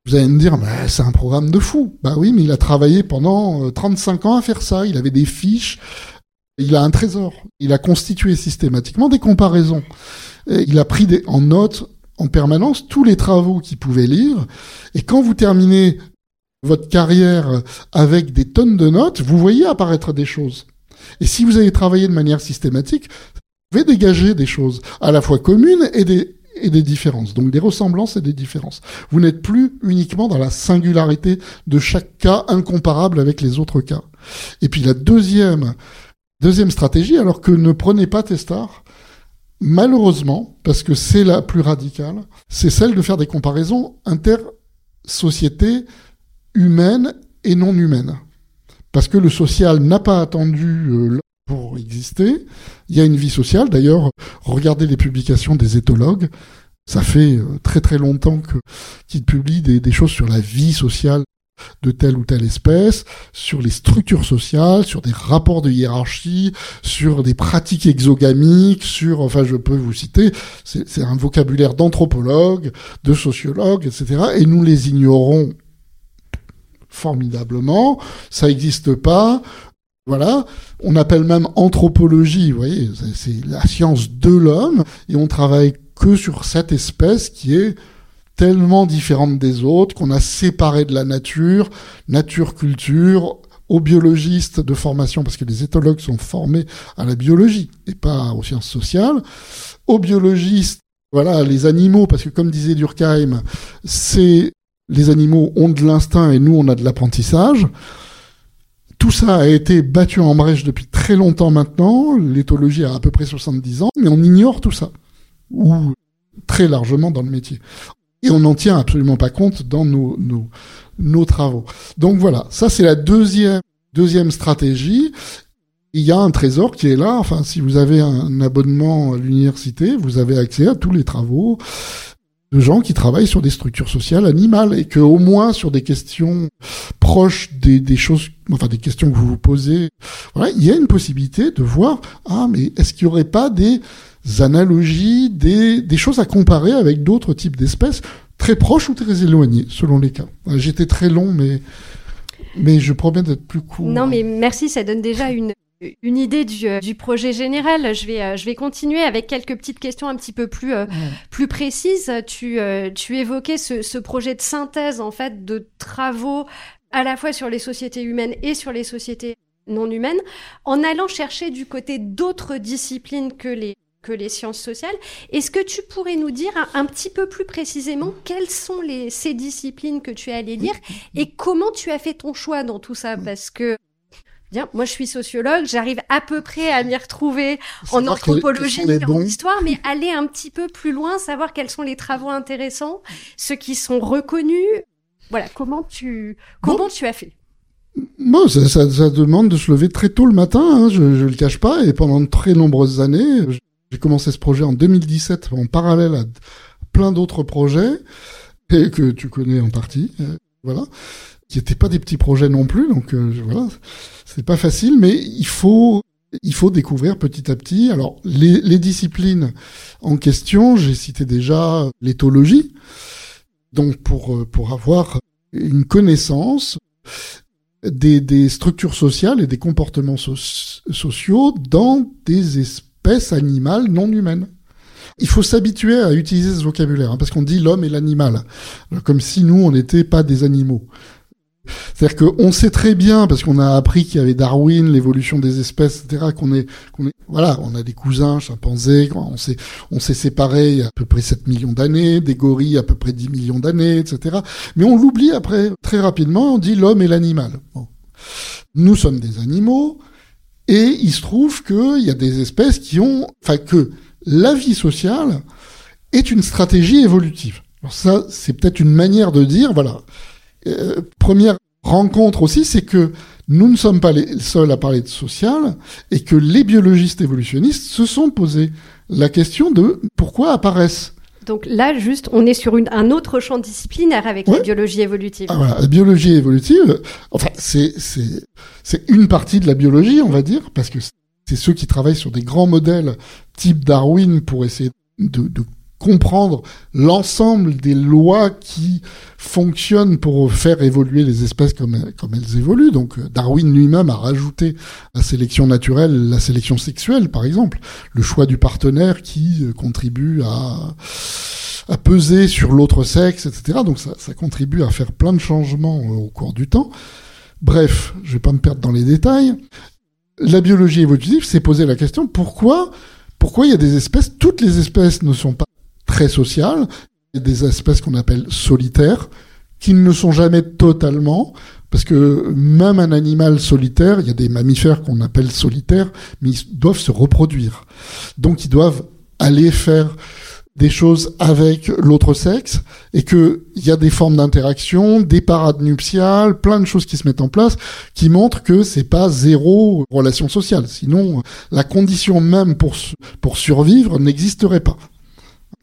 Vous allez me dire, c'est un programme de fou. Bah oui, mais il a travaillé pendant 35 ans à faire ça. Il avait des fiches. Il a un trésor. Il a constitué systématiquement des comparaisons il a pris en note en permanence tous les travaux qu'il pouvait lire. Et quand vous terminez votre carrière avec des tonnes de notes, vous voyez apparaître des choses. Et si vous avez travaillé de manière systématique, vous pouvez dégager des choses à la fois communes et des, différences. Donc des ressemblances et des différences. Vous n'êtes plus uniquement dans la singularité de chaque cas incomparable avec les autres cas. Et puis la deuxième, deuxième stratégie, alors que ne prenez pas Testar, malheureusement, parce que c'est la plus radicale, c'est celle de faire des comparaisons inter-sociétés humaines et non humaines. Parce que le social n'a pas attendu euh, pour exister. Il y a une vie sociale. D'ailleurs, regardez les publications des éthologues. Ça fait euh, très très longtemps qu'ils publient des, choses sur la vie sociale de telle ou telle espèce, sur les structures sociales, sur des rapports de hiérarchie, sur des pratiques exogamiques, sur, enfin, je peux vous citer, c'est un vocabulaire d'anthropologue, de sociologue, etc. Et nous les ignorons formidablement. Ça n'existe pas. Voilà, on appelle même anthropologie, vous voyez, c'est la science de l'homme, et on travaille que sur cette espèce qui est tellement différentes des autres qu'on a séparé de la nature, nature-culture, aux biologistes de formation, parce que les éthologues sont formés à la biologie et pas aux sciences sociales, aux biologistes, voilà, les animaux, parce que comme disait Durkheim, les animaux ont de l'instinct et nous on a de l'apprentissage. Tout ça a été battu en brèche depuis très longtemps maintenant. L'éthologie a à peu près 70 ans, mais on ignore tout ça. Ou très largement dans le métier et on n'en tient absolument pas compte dans nos, nos, nos travaux. Donc voilà, ça c'est la deuxième, deuxième stratégie. Il y a un trésor qui est là. Enfin, si vous avez un abonnement à l'université, vous avez accès à tous les travaux de gens qui travaillent sur des structures sociales animales et que au moins sur des questions proches des, des choses, enfin des questions que vous vous posez, voilà, il y a une possibilité de voir ah mais est-ce qu'il y aurait pas des analogies, des, des choses à comparer avec d'autres types d'espèces très proches ou très éloignées, selon les cas. J'étais très long, mais, mais je promets d'être plus court. Non, mais merci, ça donne déjà une, une idée du, euh, du, projet général. Je vais, euh, je vais continuer avec quelques petites questions un petit peu plus, euh, plus précises. Tu, tu évoquais ce, ce, projet de synthèse, en fait, de travaux à la fois sur les sociétés humaines et sur les sociétés non humaines, en allant chercher du côté d'autres disciplines que les que les sciences sociales. Est-ce que tu pourrais nous dire un, petit peu plus précisément quelles sont les, ces disciplines que tu es allé lire et comment tu as fait ton choix dans tout ça? Parce que Bien, moi je suis sociologue, j'arrive à peu près à m'y retrouver en anthropologie, en histoire, mais aller un petit peu plus loin, savoir quels sont les travaux intéressants, ceux qui sont reconnus. Voilà, comment tu comment tu as fait? Bon, ça, ça, ça, demande de se lever très tôt le matin, hein, je, je le cache pas, et pendant de très nombreuses années, j'ai commencé ce projet en 2017 en parallèle à plein d'autres projets et que tu connais en partie, euh, voilà qui n'étaient pas des petits projets non plus. Donc euh, voilà, c'est pas facile, mais il faut il faut découvrir petit à petit. Alors les, les disciplines en question, j'ai cité déjà l'éthologie. Donc pour euh, pour avoir une connaissance des, des structures sociales et des comportements sociaux dans des espèces animales non humaines. Il faut s'habituer à utiliser ce vocabulaire, hein, parce qu'on dit l'homme et l'animal, comme si nous, on n'était pas des animaux. C'est-à-dire qu'on sait très bien, parce qu'on a appris qu'il y avait Darwin, l'évolution des espèces, etc., qu'on est, voilà, on a des cousins, chimpanzés, on s'est, on s'est séparés il y a à peu près 7 millions d'années, des gorilles à peu près 10 millions d'années, etc. Mais on l'oublie après, très rapidement, on dit l'homme et l'animal. Nous sommes des animaux, et il se trouve qu'il y a des espèces qui ont, enfin, que la vie sociale est une stratégie évolutive. Alors ça, c'est peut-être une manière de dire, voilà, euh, première rencontre aussi, c'est que nous ne sommes pas les seuls à parler de social et que les biologistes évolutionnistes se sont posé la question de pourquoi apparaissent donc là, juste, on est sur une, un autre champ disciplinaire avec la biologie évolutive. Ah, voilà. La biologie évolutive, enfin, c'est, c'est, c'est une partie de la biologie, on va dire, parce que c'est ceux qui travaillent sur des grands modèles type Darwin pour essayer de, de comprendre l'ensemble des lois qui fonctionnent pour faire évoluer les espèces comme, elles évoluent. Donc euh, Darwin lui-même a rajouté la sélection naturelle, la sélection sexuelle par exemple, le choix du partenaire qui euh, contribue à, peser sur l'autre sexe, etc. Donc ça, ça contribue à faire plein de changements euh, au cours du temps. Bref, je vais pas me perdre dans les détails. La biologie évolutive s'est posé la question pourquoi pourquoi il y a des espèces, toutes les espèces ne sont pas très sociales, et des espèces qu'on appelle solitaires, qui ne sont jamais totalement, parce que même un animal solitaire, il y a des mammifères qu'on appelle solitaires, mais ils doivent se reproduire. Donc ils doivent aller faire des choses avec l'autre sexe et que il y a des formes d'interaction, des parades nuptiales, plein de choses qui se mettent en place qui montrent que c'est pas zéro relation sociale. Sinon, la condition même pour survivre n'existerait pas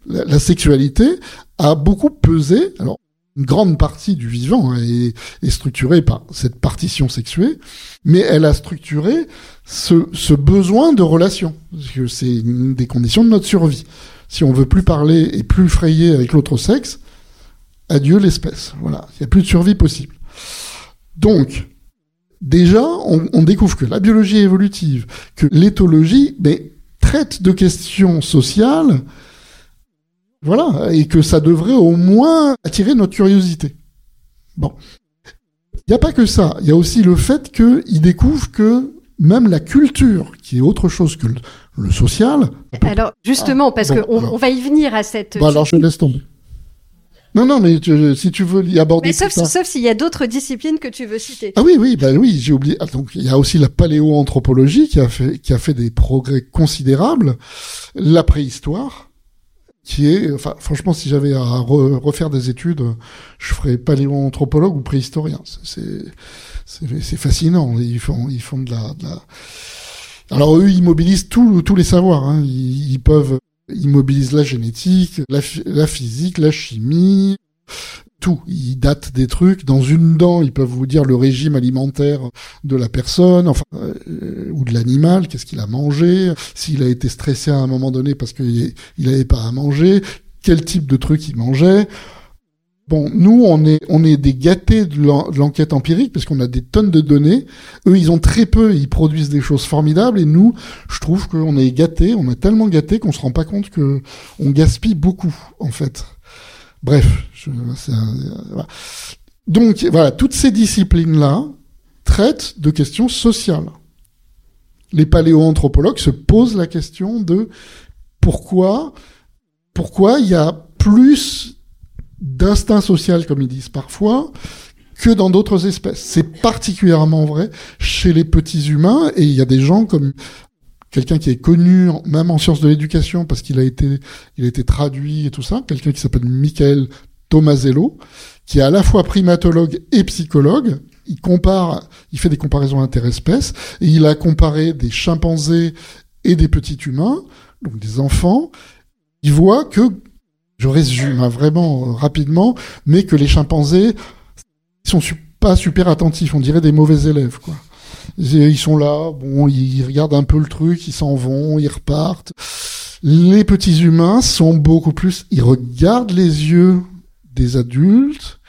la, sexualité a beaucoup pesé. Alors, une grande partie du vivant hein, est, est, structurée par cette partition sexuée, mais elle a structuré ce, besoin de relation, parce que c'est une des conditions de notre survie. Si on veut plus parler et plus frayer avec l'autre sexe, adieu l'espèce. Voilà, il n'y a plus de survie possible. Donc, déjà, on, on, découvre que la biologie évolutive, que l'éthologie, mais traite de questions sociales voilà, et que ça devrait au moins attirer notre curiosité. Bon. Il n'y a pas que ça, il y a aussi le fait qu'il découvre que même la culture, qui est autre chose que le, social... Alors, justement, parce qu'on on va y venir à cette... Bon, alors je laisse tomber. Non, non, mais si tu veux y aborder. Mais sauf, sauf s'il y a d'autres disciplines que tu veux citer. Ah oui, oui, bah oui, j'ai oublié. Ah, donc il y a aussi la paléoanthropologie qui a fait qui a fait des progrès considérables, la préhistoire, qui est, enfin, franchement, si j'avais à refaire des études, je ferais paléoanthropologue ou préhistorien. C'est, fascinant. Ils font, ils font de la, de la... Alors eux, ils mobilisent tous les savoirs. Hein. Ils, peuvent, ils mobilisent la génétique, la physique, la chimie, tout. Ils datent des trucs. Dans une dent, ils peuvent vous dire le régime alimentaire de la personne, enfin, euh, ou de l'animal, qu'est-ce qu'il a mangé, s'il a été stressé à un moment donné parce qu'il n'avait pas à manger, quel type de truc il mangeait. Bon, nous, on est, on est des gâtés de l'enquête empirique parce qu'on a des tonnes de données. Eux, ils ont très peu, ils produisent des choses formidables. Et nous, je trouve qu'on est gâtés, on est tellement gâtés qu'on se rend pas compte que on gaspille beaucoup, en fait. Bref, je, donc voilà, toutes ces disciplines-là traite de questions sociales. Les paléoanthropologues se posent la question de pourquoi, pourquoi il y a plus d'instinct social, comme ils disent parfois, que dans d'autres espèces. C'est particulièrement vrai chez les petits humains, et il y a des gens comme quelqu'un qui est connu même en sciences de l'éducation parce qu'il a été traduit et tout ça, quelqu'un qui s'appelle Michael Tomasello, qui est à la fois primatologue et psychologue. Il compare, il fait des comparaisons interespèces et il a comparé des chimpanzés et des petits humains, donc des enfants. Il voit que, je résume hein, vraiment rapidement, mais que les chimpanzés sont pas super attentifs, on dirait des mauvais élèves, quoi. Ils sont là, bon, ils regardent un peu le truc, ils s'en vont, ils repartent. Les petits humains sont beaucoup plus, ils regardent les yeux des adultes.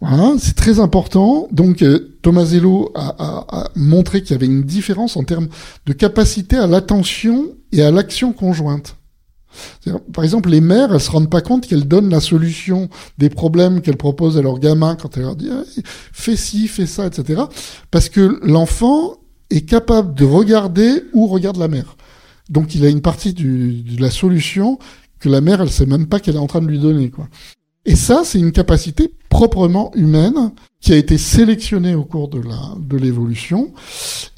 Voilà, c'est très important. Donc euh, Tomasello a, a montré qu'il y avait une différence en termes de capacité à l'attention et à l'action conjointe. Par exemple, les mères, elles se rendent pas compte qu'elles donnent la solution des problèmes qu'elles proposent à leurs gamins quand elles leur disent fais ci, fais ça, etc. Parce que l'enfant est capable de regarder où regarde la mère. Donc il a une partie de la solution que la mère, elle sait même pas qu'elle est en train de lui donner. Et ça, c'est une capacité proprement humaine qui a été sélectionnée au cours de l'évolution.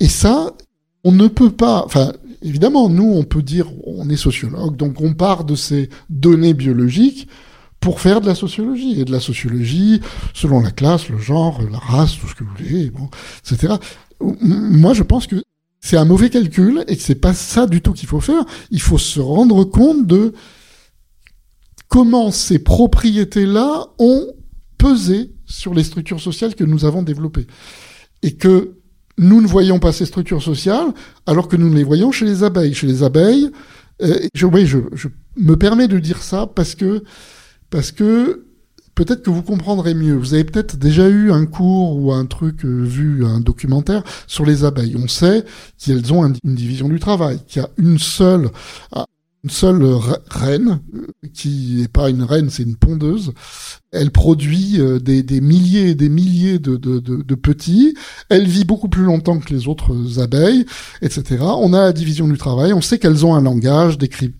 Et ça, on ne peut pas. Évidemment, nous, on peut dire, on est sociologue, donc on part de ces données biologiques pour faire de la sociologie. Et de la sociologie, selon la classe, le genre, la race, tout ce que vous voulez, bon, etc. Moi, je pense que c'est un mauvais calcul et que c'est pas ça du tout qu'il faut faire. Il faut se rendre compte de comment ces propriétés-là ont pesé sur les structures sociales que nous avons développées. Et que nous ne voyons pas ces structures sociales alors que nous les voyons chez les abeilles. Chez les abeilles, euh, je, oui, je, je, me permets de dire ça parce que parce que peut-être que vous comprendrez mieux. Vous avez peut-être déjà eu un cours ou un truc euh, vu un documentaire sur les abeilles. On sait qu'elles ont une division du travail, qu'il y a une seule une seule reine, qui n'est pas une reine, c'est une pondeuse. Elle produit euh, des, milliers et des milliers de, petits. Elle vit beaucoup plus longtemps que les autres abeilles, etc. On a la division du travail. On sait qu'elles ont un langage décrit,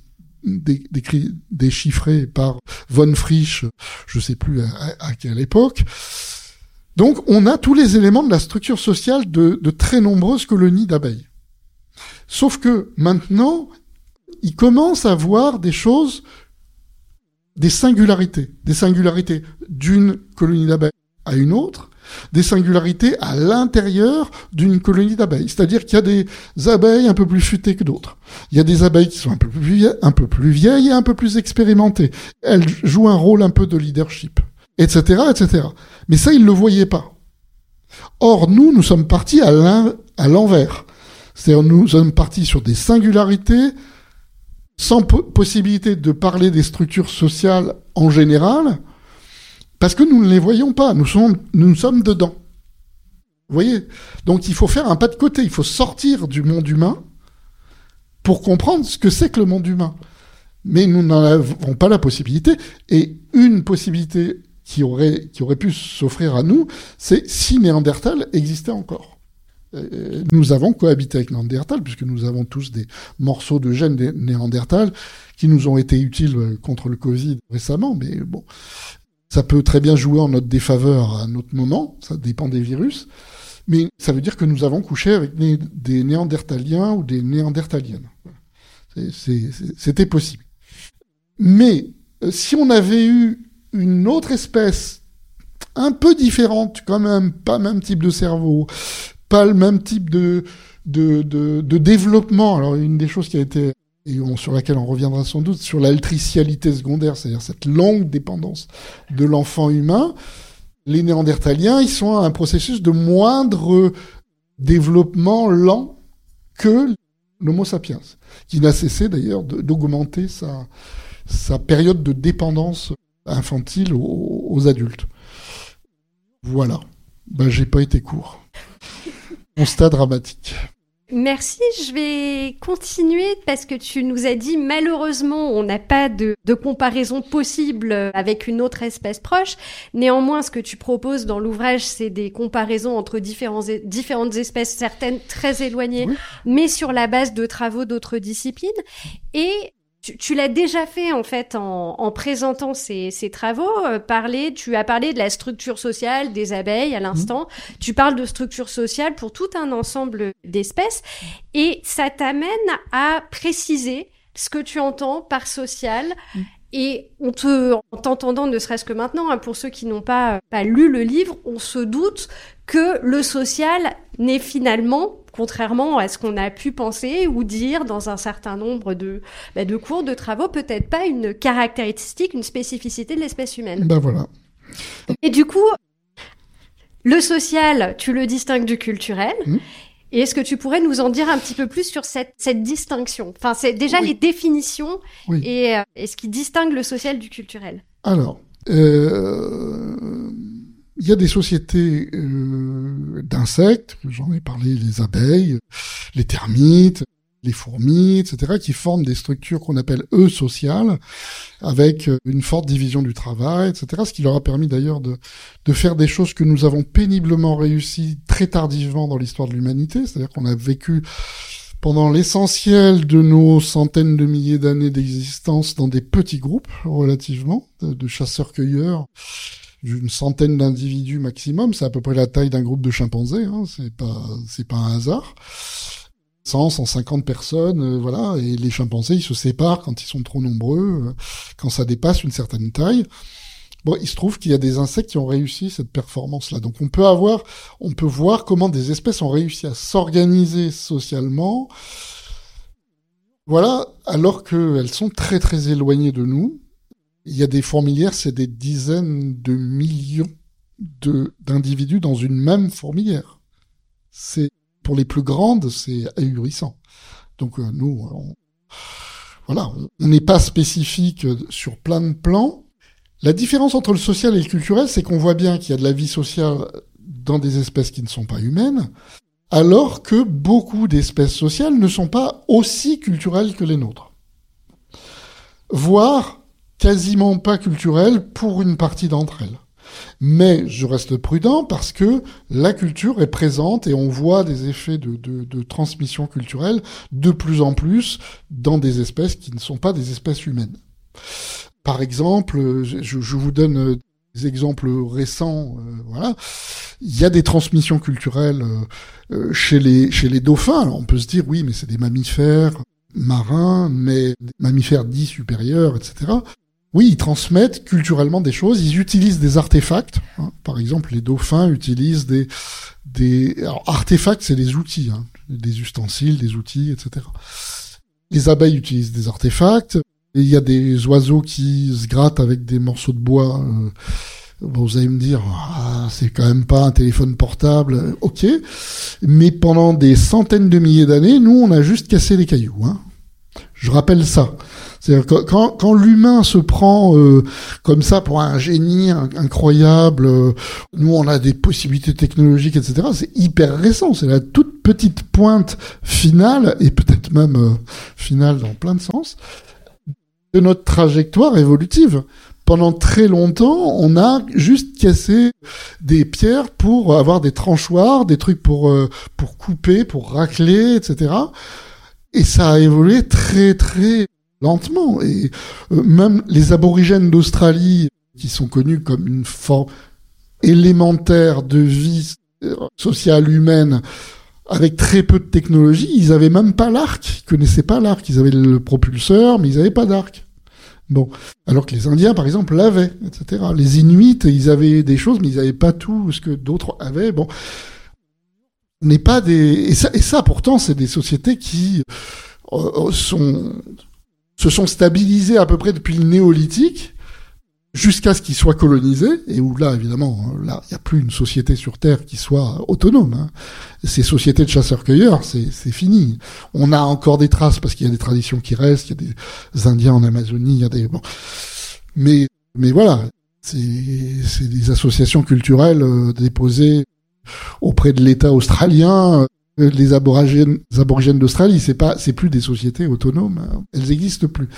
déchiffré par von Frisch, je sais plus à, quelle époque. Donc, on a tous les éléments de la structure sociale de très nombreuses colonies d'abeilles. Sauf que maintenant, il commence à voir des choses, des singularités, des singularités d'une colonie d'abeilles à une autre, des singularités à l'intérieur d'une colonie d'abeilles. C'est-à-dire qu'il y a des abeilles un peu plus futées que d'autres. Il y a des abeilles qui sont un peu plus vieilles, un peu plus vieilles et un peu plus expérimentées. Elles jouent un rôle un peu de leadership, etc., etc. Mais ça, ils le voyaient pas. Or, nous, nous sommes partis à l'envers. C'est-à-dire, nous sommes partis sur des singularités sans possibilité de parler des structures sociales en général, parce que nous ne les voyons pas, nous sommes, nous sommes dedans. Vous voyez? Donc il faut faire un pas de côté, il faut sortir du monde humain pour comprendre ce que c'est que le monde humain. Mais nous n'en avons pas la possibilité, et une possibilité qui aurait, qui aurait pu s'offrir à nous, c'est si Néandertal existait encore. Euh, nous avons cohabité avec Néandertal, puisque nous avons tous des morceaux de gènes des Néandertal qui nous ont été utiles euh, contre le Covid récemment, mais bon, ça peut très bien jouer en notre défaveur à un autre moment, ça dépend des virus, mais ça veut dire que nous avons couché avec des Néandertaliens ou des Néandertaliennes. C'était possible. Mais euh, si on avait eu une autre espèce un peu différente, quand même, pas même type de cerveau, pas le même type de, de, de, de développement. Alors, une des choses qui a été et sur laquelle on reviendra sans doute, sur l'altricialité secondaire, c'est-à-dire cette longue dépendance de l'enfant humain. Les néandertaliens, ils sont à un processus de moindre développement lent que l'Homo sapiens, qui n'a cessé d'ailleurs d'augmenter sa, sa période de dépendance infantile aux, aux adultes. Voilà. Ben, j'ai pas été court. Constat dramatique. Merci, je vais continuer parce que tu nous as dit malheureusement on n'a pas de, de, comparaison possible avec une autre espèce proche. Néanmoins, ce que tu proposes dans l'ouvrage, c'est des comparaisons entre différents, différentes espèces, certaines très éloignées, mais sur la base de travaux d'autres disciplines. Et tu, l'as déjà fait en fait en, présentant ces, travaux. Euh, parler, tu as parlé de la structure sociale des abeilles à l'instant. Mmh. Tu parles de structure sociale pour tout un ensemble d'espèces, et ça t'amène à préciser ce que tu entends par social. Mmh. Et on te, en t'entendant, ne serait-ce que maintenant, hein, pour ceux qui n'ont pas, pas lu le livre, on se doute que le social n'est finalement contrairement à ce qu'on a pu penser ou dire dans un certain nombre de, bah, de cours, de travaux, peut-être pas une caractéristique, une spécificité de l'espèce humaine. Ben voilà. Et du coup, le social, tu le distingues du culturel. Mmh. Et est-ce que tu pourrais nous en dire un petit peu plus sur cette, cette distinction? Enfin, c'est déjà les définitions et, euh, et, ce qui distingue le social du culturel. Alors, euh, il y a des sociétés euh, d'insectes, j'en ai parlé, les abeilles, les termites, les fourmis, etc., qui forment des structures qu'on appelle eux sociales, avec une forte division du travail, etc., ce qui leur a permis d'ailleurs de, de faire des choses que nous avons péniblement réussi très tardivement dans l'histoire de l'humanité, c'est-à-dire qu'on a vécu pendant l'essentiel de nos centaines de milliers d'années d'existence dans des petits groupes, relativement, de chasseurs-cueilleurs, d'une centaine d'individus maximum. C'est à peu près la taille d'un groupe de chimpanzés. Hein. C'est pas, c'est pas un hasard. 100, 150 personnes, euh, voilà. Et les chimpanzés, ils se séparent quand ils sont trop nombreux, euh, quand ça dépasse une certaine taille. Bon, il se trouve qu'il y a des insectes qui ont réussi cette performance-là. Donc on peut avoir, on peut voir comment des espèces ont réussi à s'organiser socialement. Voilà, alors qu'elles sont très très éloignées de nous, il y a des fourmilières, c'est des dizaines de millions de d'individus dans une même fourmilière. C'est pour les plus grandes, c'est ahurissant. Donc euh, nous, on, voilà, on n'est pas spécifique sur plein de plans. La différence entre le social et le culturel, c'est qu'on voit bien qu'il y a de la vie sociale dans des espèces qui ne sont pas humaines, alors que beaucoup d'espèces sociales ne sont pas aussi culturelles que les nôtres. Voire quasiment pas culturelle pour une partie d'entre elles. Mais je reste prudent parce que la culture est présente et on voit des effets de, transmission culturelle de plus en plus dans des espèces qui ne sont pas des espèces humaines. Par exemple, je, vous donne des exemples récents. Euh, voilà, il y a des transmissions culturelles euh, chez les chez les dauphins. On peut se dire oui, mais c'est des mammifères marins, mais des mammifères dits supérieurs, etc. Oui, ils transmettent culturellement des choses. Ils utilisent des artefacts. Hein. Par exemple, les dauphins utilisent des des Alors, artefacts, c'est des outils, hein. des ustensiles, des outils, etc. Les abeilles utilisent des artefacts. Il y a des oiseaux qui se grattent avec des morceaux de bois. Euh, vous allez me dire, ah, c'est quand même pas un téléphone portable. Ok, mais pendant des centaines de milliers d'années, nous, on a juste cassé les cailloux. Hein. Je rappelle ça. C'est-à-dire quand, quand l'humain se prend euh, comme ça pour un génie incroyable, euh, nous on a des possibilités technologiques, etc. C'est hyper récent. C'est la toute petite pointe finale et peut-être même euh, finale dans plein de sens de notre trajectoire évolutive. Pendant très longtemps, on a juste cassé des pierres pour avoir des tranchoirs, des trucs pour pour couper, pour racler, etc. Et ça a évolué très très lentement. Et euh, même les aborigènes d'Australie, qui sont connus comme une forme élémentaire de vie euh, sociale humaine, avec très peu de technologie, ils avaient même pas l'arc, ils connaissaient pas l'arc, ils avaient le propulseur, mais ils avaient pas d'arc. Bon, alors que les Indiens, par exemple, l'avaient, etc. Les Inuits, ils avaient des choses, mais ils avaient pas tout ce que d'autres avaient. Bon, n'est pas des et ça, et ça pourtant, c'est des sociétés qui euh, sont se sont stabilisés à peu près depuis le néolithique jusqu'à ce qu'ils soient colonisés, et où là, évidemment, là, il n'y a plus une société sur Terre qui soit autonome. Hein. Ces sociétés de chasseurs-cueilleurs, c'est fini. On a encore des traces parce qu'il y a des traditions qui restent, il y a des Indiens en Amazonie, il y a des... Bon. Mais, mais voilà, c'est des associations culturelles euh, déposées auprès de l'État australien Euh, les aborigènes, les d'Australie, c'est pas, c'est plus des sociétés autonomes, hein. elles existent plus.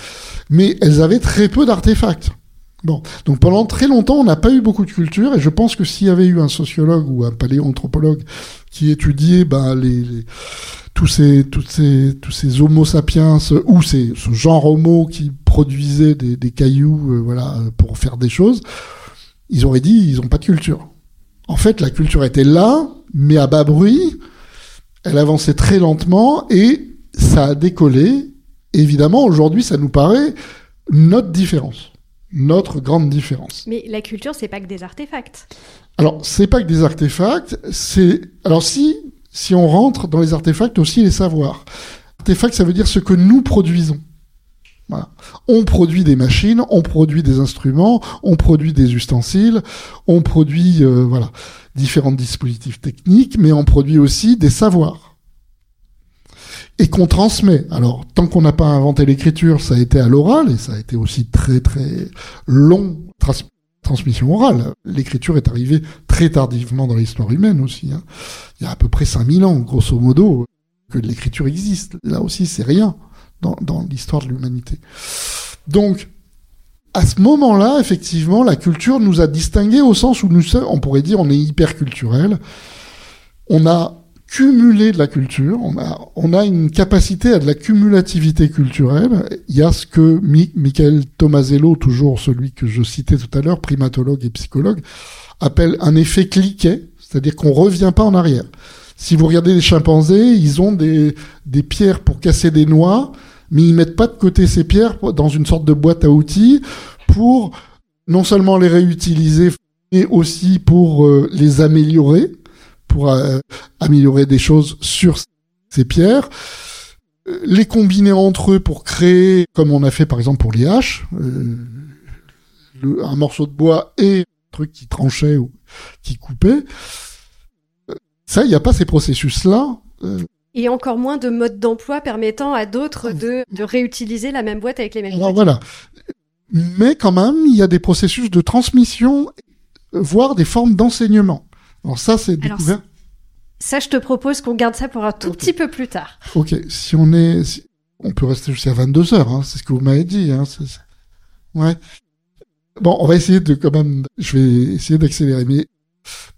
Mais elles avaient très peu d'artefacts. Bon, donc pendant très longtemps, on n'a pas eu beaucoup de culture, et je pense que s'il y avait eu un sociologue ou un paléoanthropologue qui étudiait ben, les, tous ces, tous ces, tous ces Homo sapiens ou ces, ce genre Homo qui produisait des, des cailloux, euh, voilà, pour faire des choses, ils auraient dit ils n'ont pas de culture. En fait, la culture était là, mais à bas bruit. Elle avançait très lentement et ça a décollé. Évidemment, aujourd'hui, ça nous paraît notre différence notre grande différence. Mais la culture, c'est pas que des artefacts. Alors, c'est pas que des artefacts, c'est alors si si on rentre dans les artefacts aussi les savoirs. Artefacts, ça veut dire ce que nous produisons. On produit des machines, on produit des instruments, on produit des ustensiles, on produit euh, voilà différents dispositifs techniques, mais on produit aussi des savoirs et qu'on transmet. Alors, tant qu'on n'a pas inventé l'écriture, ça a été à l'oral, et ça a été aussi très très long, transmission orale. L'écriture est arrivée très tardivement dans l'histoire humaine aussi. Hein. Il y a à peu près 5000 ans, grosso modo, que l'écriture existe. Là aussi, c'est rien dans, dans l'histoire de l'humanité. Donc, à ce moment-là, effectivement, la culture nous a distingués au sens où nous, on pourrait dire, on est hyper culturel. On a cumuler de la culture. On a, on a une capacité à de la cumulativité culturelle. Il y a ce que Michael Tomasello, toujours celui que je citais tout à l'heure, primatologue et psychologue, appelle un effet cliquet, c'est-à-dire qu'on revient pas en arrière. Si vous regardez les chimpanzés, ils ont des, des pierres pour casser des noix, mais ils mettent pas de côté ces pierres dans une sorte de boîte à outils pour non seulement les réutiliser, mais aussi pour euh, les améliorer pour euh, améliorer des choses sur ces pierres, euh, les combiner entre eux pour créer, comme on a fait par exemple pour haches, euh, un morceau de bois et un truc qui tranchait ou qui coupait. Ça, il n'y a pas ces processus-là. Et encore moins de modes d'emploi permettant à d'autres de, de, réutiliser la même boîte avec les mêmes. Alors voilà. Mais quand même, il y a des processus de transmission, voire des formes d'enseignement. Alors ça, c'est découvert. Ça, je te propose qu'on garde ça pour un tout petit peu plus tard. Ok, si on est, on peut rester jusqu'à 22 heures, hein, c'est ce que vous m'avez dit. Hein, Ouais. Bon, on va essayer de quand même, je vais essayer d'accélérer. Mais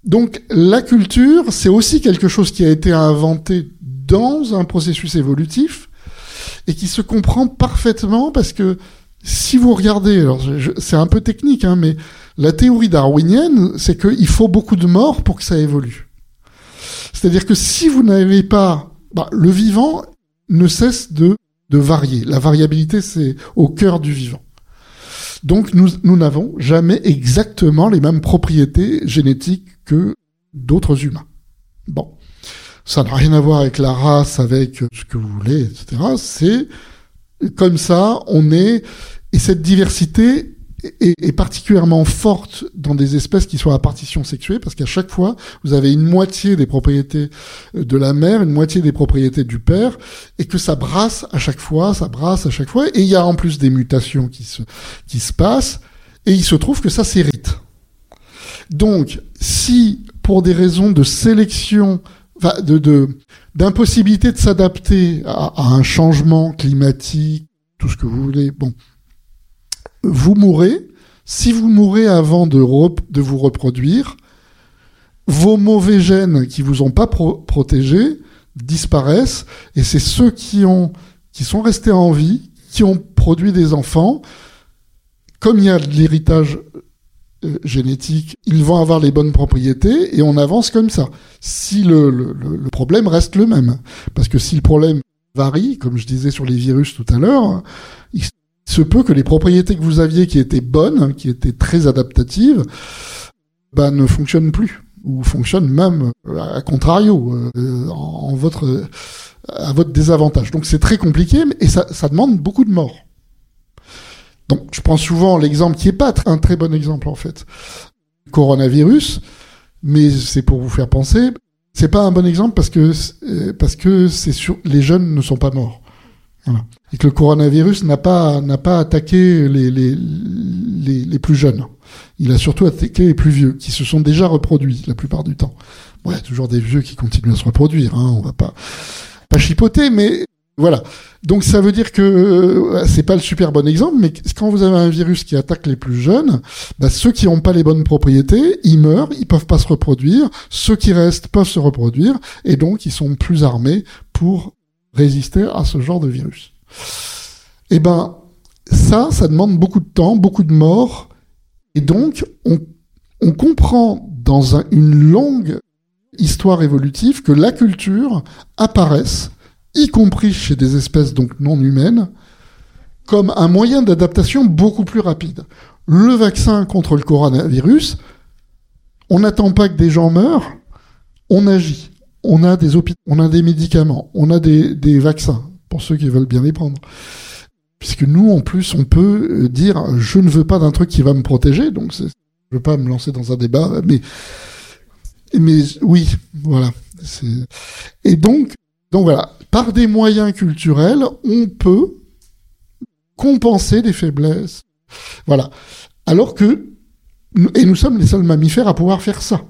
donc la culture, c'est aussi quelque chose qui a été inventé dans un processus évolutif et qui se comprend parfaitement parce que si vous regardez, alors c'est un peu technique, hein, mais la théorie darwinienne, c'est qu'il faut beaucoup de morts pour que ça évolue. C'est-à-dire que si vous n'avez pas, bah, le vivant ne cesse de, de varier. La variabilité, c'est au cœur du vivant. Donc nous nous n'avons jamais exactement les mêmes propriétés génétiques que d'autres humains. Bon, ça n'a rien à voir avec la race, avec ce que vous voulez, etc. C'est comme ça, on est et cette diversité est, particulièrement forte dans des espèces qui sont à partition sexuée, parce qu'à chaque fois, vous avez une moitié des propriétés de la mère, une moitié des propriétés du père, et que ça brasse à chaque fois, ça brasse à chaque fois, et il y a en plus des mutations qui se, qui se passent, et il se trouve que ça s'hérite. Donc, si pour des raisons de sélection, d'impossibilité de, s'adapter à, un changement climatique, tout ce que vous voulez, bon, vous mourrez. Si vous mourrez avant de, vous reproduire, vos mauvais gènes qui vous ont pas protégé disparaissent et c'est ceux qui ont qui sont restés en vie, qui ont produit des enfants. Comme il y a de l'héritage euh, génétique, ils vont avoir les bonnes propriétés et on avance comme ça. Si le, problème reste le même, parce que si le problème varie, comme je disais sur les virus tout à l'heure, se peut que les propriétés que vous aviez qui étaient bonnes, qui étaient très adaptatives, bah, ne fonctionnent plus ou fonctionnent même à contrario euh, à votre désavantage. Donc c'est très compliqué et ça, ça demande beaucoup de morts. Donc je prends souvent l'exemple qui est pas un très bon exemple en fait, coronavirus, mais c'est pour vous faire penser. C'est pas un bon exemple parce que euh, les jeunes ne sont pas morts. Et que le coronavirus n'a pas attaqué les, plus jeunes. Il a surtout attaqué les plus vieux, qui se sont déjà reproduits la plupart du temps. Bon, il y toujours des vieux qui continuent à se reproduire, hein, on va pas chipoter, mais voilà. Donc ça veut dire que euh, c'est pas le super bon exemple, mais quand vous avez un virus qui attaque les plus jeunes, bah, ceux qui n'ont pas les bonnes propriétés, ils meurent, ils peuvent pas se reproduire. Ceux qui restent peuvent se reproduire, et donc ils sont plus armés pour résister à ce genre de virus. Eh ben ça, ça demande beaucoup de temps, beaucoup de morts, et donc on, on comprend dans une longue histoire évolutive que la culture apparaisse y compris chez des espèces donc non humaines, comme un moyen d'adaptation beaucoup plus rapide. Le vaccin contre le coronavirus, on n'attend pas que des gens meurent, on agit. On a des on a des médicaments, on a des, des vaccins pour ceux qui veulent bien les prendre. Puisque nous, en plus, on peut dire je ne veux pas d'un truc qui va me protéger, donc je veux pas me lancer dans un débat, mais mais oui, voilà. Et donc, donc voilà, par des moyens culturels, on peut compenser des faiblesses. Voilà. Alors que, et nous sommes les seuls mammifères à pouvoir faire ça.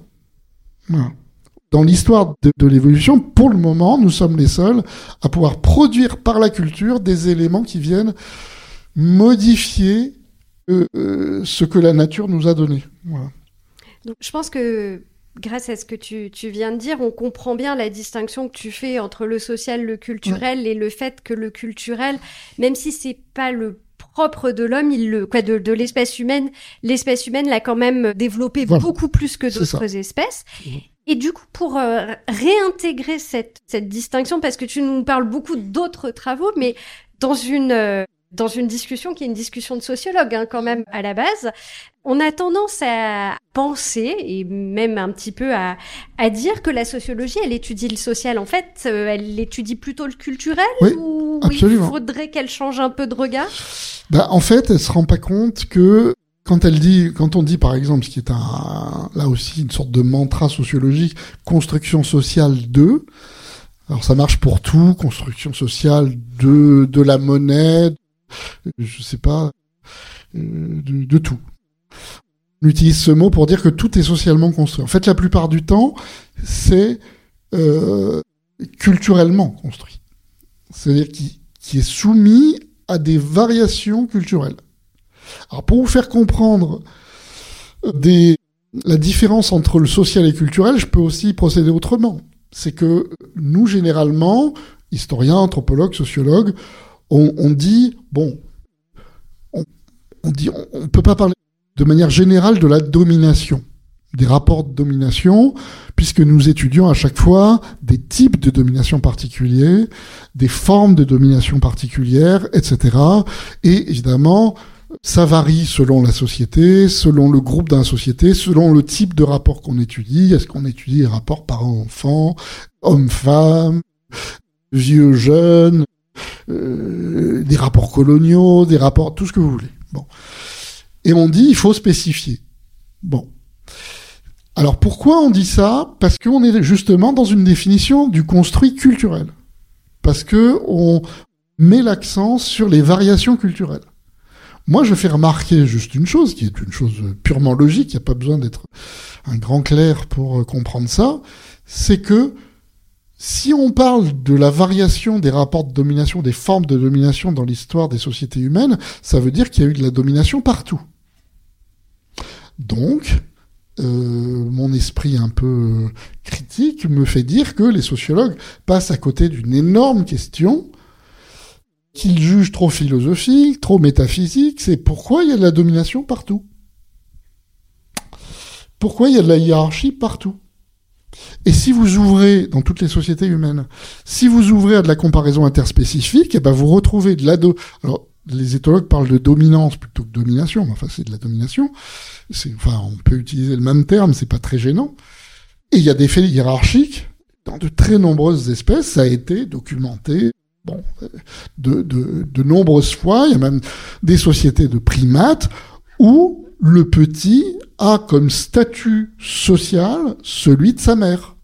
Dans l'histoire de, l'évolution, pour le moment, nous sommes les seuls à pouvoir produire par la culture des éléments qui viennent modifier euh, euh, ce que la nature nous a donné. Je pense que grâce à ce que tu, viens de dire, on comprend bien la distinction que tu fais entre le social, le culturel et le fait que le culturel, même si c'est pas le propre de l'homme, il le quoi de, l'espèce humaine, l'espèce humaine l'a quand même développé beaucoup plus que d'autres espèces. Mmh. Et du coup, pour euh, réintégrer cette, cette distinction, parce que tu nous parles beaucoup d'autres travaux, mais dans une euh, dans une discussion qui est une discussion de sociologue hein, quand même à la base, on a tendance à penser et même un petit peu à, à dire que la sociologie, elle étudie le social. En fait, euh, elle étudie plutôt le culturel ou il faudrait qu'elle change un peu de regard? Bah, En fait, elle se rend pas compte que quand elle dit, quand on dit par exemple, ce qui est un, là aussi une sorte de mantra sociologique, construction sociale 2, alors ça marche pour tout, construction sociale de, de la monnaie, je sais pas, euh, de, tout. On utilise ce mot pour dire que tout est socialement construit. En fait, la plupart du temps, c'est euh, culturellement construit. C'est-à-dire qui, est soumis à des variations culturelles. Alors, pour vous faire comprendre des, la différence entre le social et le culturel, je peux aussi procéder autrement. C'est que nous, généralement, historiens, anthropologues, sociologues, on, dit, bon, on, ne peut pas parler de manière générale de la domination, des rapports de domination, puisque nous étudions à chaque fois des types de domination particuliers, des formes de domination particulières, etc. Et évidemment, ça varie selon la société, selon le groupe dans la société, selon le type de rapport qu'on étudie. Est-ce qu'on étudie les rapports parents-enfants, hommes-femmes, vieux-jeunes, euh, des rapports coloniaux, des rapports, tout ce que vous voulez. Bon. Et on dit, il faut spécifier. Bon. Alors pourquoi on dit ça? Parce qu'on est justement dans une définition du construit culturel. Parce que on met l'accent sur les variations culturelles. Moi, je fais remarquer juste une chose, qui est une chose purement logique, il n'y a pas besoin d'être un grand clair pour comprendre ça, c'est que si on parle de la variation des rapports de domination, des formes de domination dans l'histoire des sociétés humaines, ça veut dire qu'il y a eu de la domination partout. Donc, euh, mon esprit un peu critique me fait dire que les sociologues passent à côté d'une énorme question qu'ils jugent trop philosophique, trop métaphysique, c'est pourquoi il y a de la domination partout? Pourquoi il y a de la hiérarchie partout? Et si vous ouvrez, dans toutes les sociétés humaines, si vous ouvrez à de la comparaison interspécifique, eh ben vous retrouvez de la... Alors, les éthologues parlent de dominance plutôt que de domination, enfin c'est de la domination. Enfin, on peut utiliser le même terme, c'est pas très gênant. Et il y a des faits hiérarchiques dans de très nombreuses espèces, ça a été documenté. Bon, de, de nombreuses fois, il y a même des sociétés de primates où le petit a comme statut social celui de sa mère.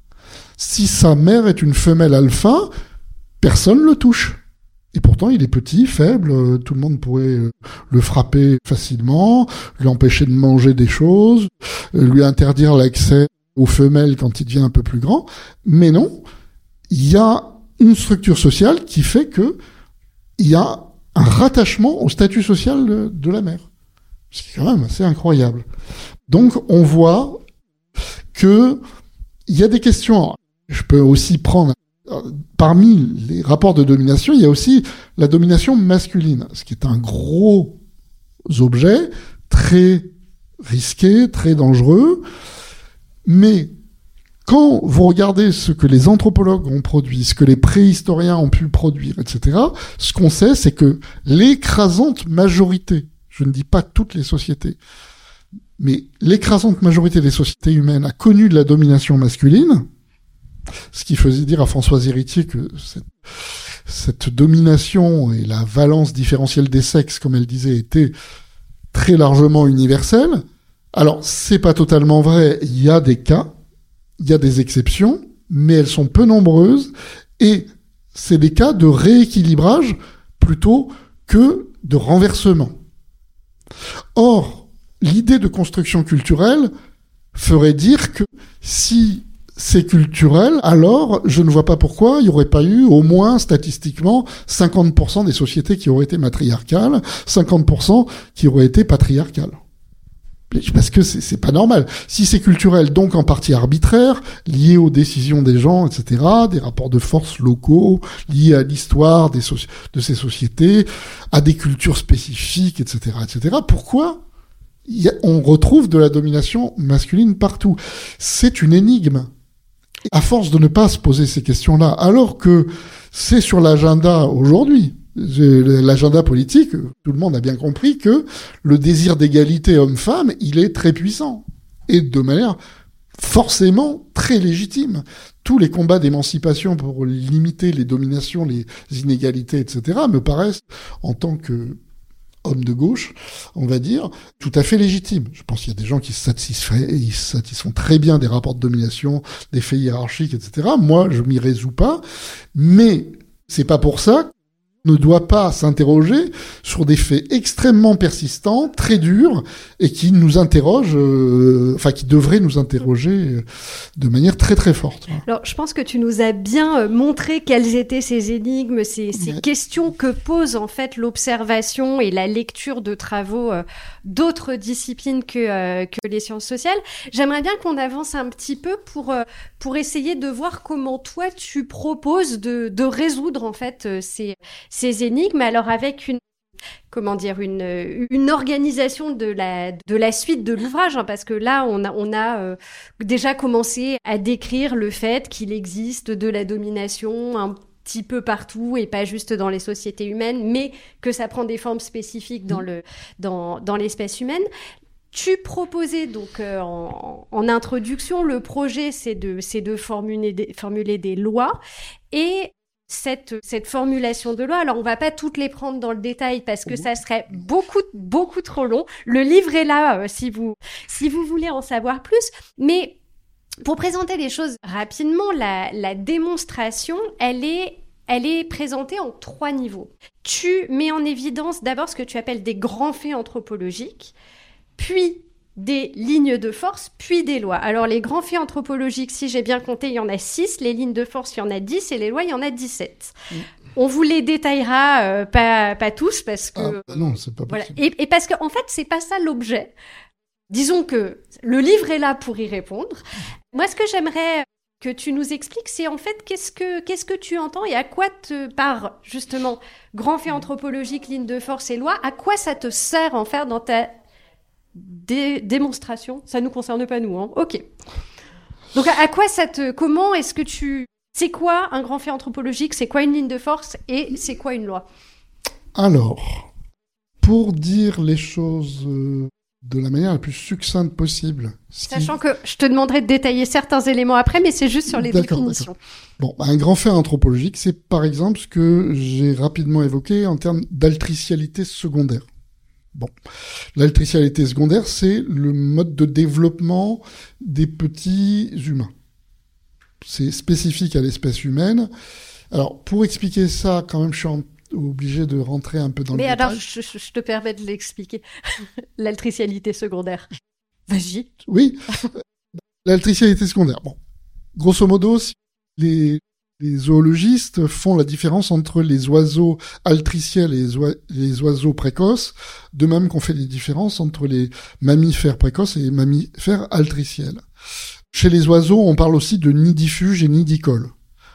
Si sa mère est une femelle alpha, personne le touche. Et pourtant, il est petit, faible, euh, tout le monde pourrait euh, le frapper facilement, lui empêcher de manger des choses, euh, lui interdire l'accès aux femelles quand il devient un peu plus grand. Mais non, il y a une structure sociale qui fait que il y a un rattachement au statut social de, la mère. Ce quand même assez incroyable. Donc, on voit que il y a des questions. Je peux aussi prendre parmi les rapports de domination, il y a aussi la domination masculine, ce qui est un gros objet très risqué, très dangereux. Mais quand vous regardez ce que les anthropologues ont produit, ce que les préhistoriens ont pu produire, etc., ce qu'on sait, c'est que l'écrasante majorité, je ne dis pas toutes les sociétés, mais l'écrasante majorité des sociétés humaines a connu de la domination masculine, ce qui faisait dire à Françoise Héritier que cette, domination et la valence différentielle des sexes, comme elle disait, était très largement universelle. Alors, c'est pas totalement vrai. Il y a des cas, il y a des exceptions, mais elles sont peu nombreuses et c'est des cas de rééquilibrage plutôt que de renversement. Or, l'idée de construction culturelle ferait dire que si c'est culturel, alors je ne vois pas pourquoi il n'y aurait pas eu au moins statistiquement 50% des sociétés qui auraient été matriarcales, 50% qui auraient été patriarcales. Parce que c'est pas normal. Si c'est culturel, donc en partie arbitraire, lié aux décisions des gens, etc., des rapports de force locaux, liés à l'histoire de ces sociétés, à des cultures spécifiques, etc., etc., pourquoi on retrouve de la domination masculine partout? C'est une énigme à force de ne pas se poser ces questions-là, alors que c'est sur l'agenda aujourd'hui, l'agenda politique, tout le monde a bien compris que le désir d'égalité homme-femme, il est très puissant. Et de manière forcément très légitime. Tous les combats d'émancipation pour limiter les dominations, les inégalités, etc., me paraissent, en tant que homme de gauche, on va dire, tout à fait légitime. Je pense qu'il y a des gens qui se satisfont, ils satisfont très bien des rapports de domination, des faits hiérarchiques, etc. Moi, je m'y résous pas, mais c'est pas pour ça ne doit pas s'interroger sur des faits extrêmement persistants, très durs, et qui nous interrogent, euh, enfin qui devraient nous interroger euh, de manière très très forte. Alors, je pense que tu nous as bien euh, montré quelles étaient ces énigmes, ces, ces questions que pose en fait l'observation et la lecture de travaux d'autres disciplines que, que les sciences sociales. J'aimerais bien qu'on avance un petit peu pour, pour essayer de voir comment toi tu proposes de, de résoudre en fait ces ces énigmes, alors avec une comment dire une, une organisation de la de la suite de l'ouvrage hein, parce que là on a on a euh, déjà commencé à décrire le fait qu'il existe de la domination un petit peu partout et pas juste dans les sociétés humaines mais que ça prend des formes spécifiques dans le dans dans l'espèce humaine tu proposais donc euh, en, en, introduction le projet c'est de c'est de formuler des, formuler des lois et cette, cette formulation de loi. Alors, on va pas toutes les prendre dans le détail parce que ça serait beaucoup, beaucoup trop long. Le livre est là euh, si vous, si vous voulez en savoir plus. Mais pour présenter les choses rapidement, la, la démonstration, elle est elle est présentée en trois niveaux. Tu mets en évidence d'abord ce que tu appelles des grands faits anthropologiques, puis des lignes de force, puis des lois. Alors les grands faits anthropologiques, si j'ai bien compté, il y en a 6, les lignes de force, il y en a 10, et les lois, il y en a 17. Mm. On vous les détaillera euh, pas, pas tous parce que... Ah, bah non, c'est pas voilà. Et, et, parce qu'en en fait, c'est pas ça l'objet. Disons que le livre est là pour y répondre. Moi, ce que j'aimerais que tu nous expliques, c'est en fait qu'est-ce que qu'est-ce que tu entends et à quoi te par justement grand fait anthropologique, ligne de force et loi, à quoi ça te sert en faire dans ta des démonstrations. Ça nous concerne pas nous, hein. Ok. Donc à quoi ça te, comment est-ce que tu, c'est quoi un grand fait anthropologique, c'est quoi une ligne de force? Et c'est quoi une loi? Alors, pour dire les choses euh, de la manière la plus succincte possible. Sachant que je te demanderai de détailler certains éléments après, mais c'est juste sur les définitions. Bon, un grand fait anthropologique, c'est par exemple ce que j'ai rapidement évoqué en termes d'altricialité secondaire. Bon, l'altricialité secondaire, c'est le mode de développement des petits humains. C'est spécifique à l'espèce humaine. Alors, pour expliquer ça, quand même, je suis en obligé de rentrer un peu dans Mais le alors, détail. je, je- je te permets de l'expliquer. [laughs] L'altricialité secondaire. Vas-y. Oui, [laughs] l'altricialité secondaire. Bon, grosso modo, si les, les zoologistes font la différence entre les oiseaux altriciels et les, oi- les oiseaux précoces, de même qu'on fait des différences entre les mammifères précoces et les mammifères altriciels. Chez les oiseaux, on parle aussi de nidifuge et nidicole.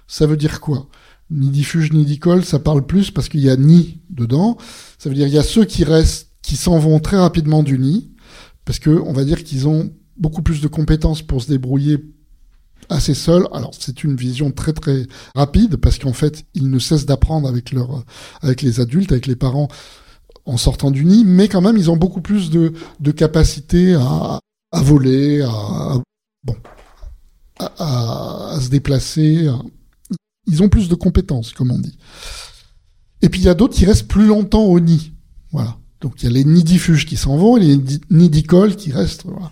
Ça veut dire quoi? Nidifuge, nidicole, ça parle plus parce qu'il y a nid dedans. Ça veut dire il y a ceux qui restent, qui s'en vont très rapidement du nid, parce que on va dire qu'ils ont beaucoup plus de compétences pour se débrouiller assez seuls. Alors c'est une vision très très rapide parce qu'en fait ils ne cessent d'apprendre avec leur avec les adultes, avec les parents en sortant du nid, mais quand même ils ont beaucoup plus de de capacité à à voler, à, à- bon à, à- se déplacer. Ils ont plus de compétences, comme on dit. Et puis il y a d'autres qui restent plus longtemps au nid. Voilà. Donc il y a les nidifuges qui s'en vont et les nidi- nidicoles qui restent. Voilà.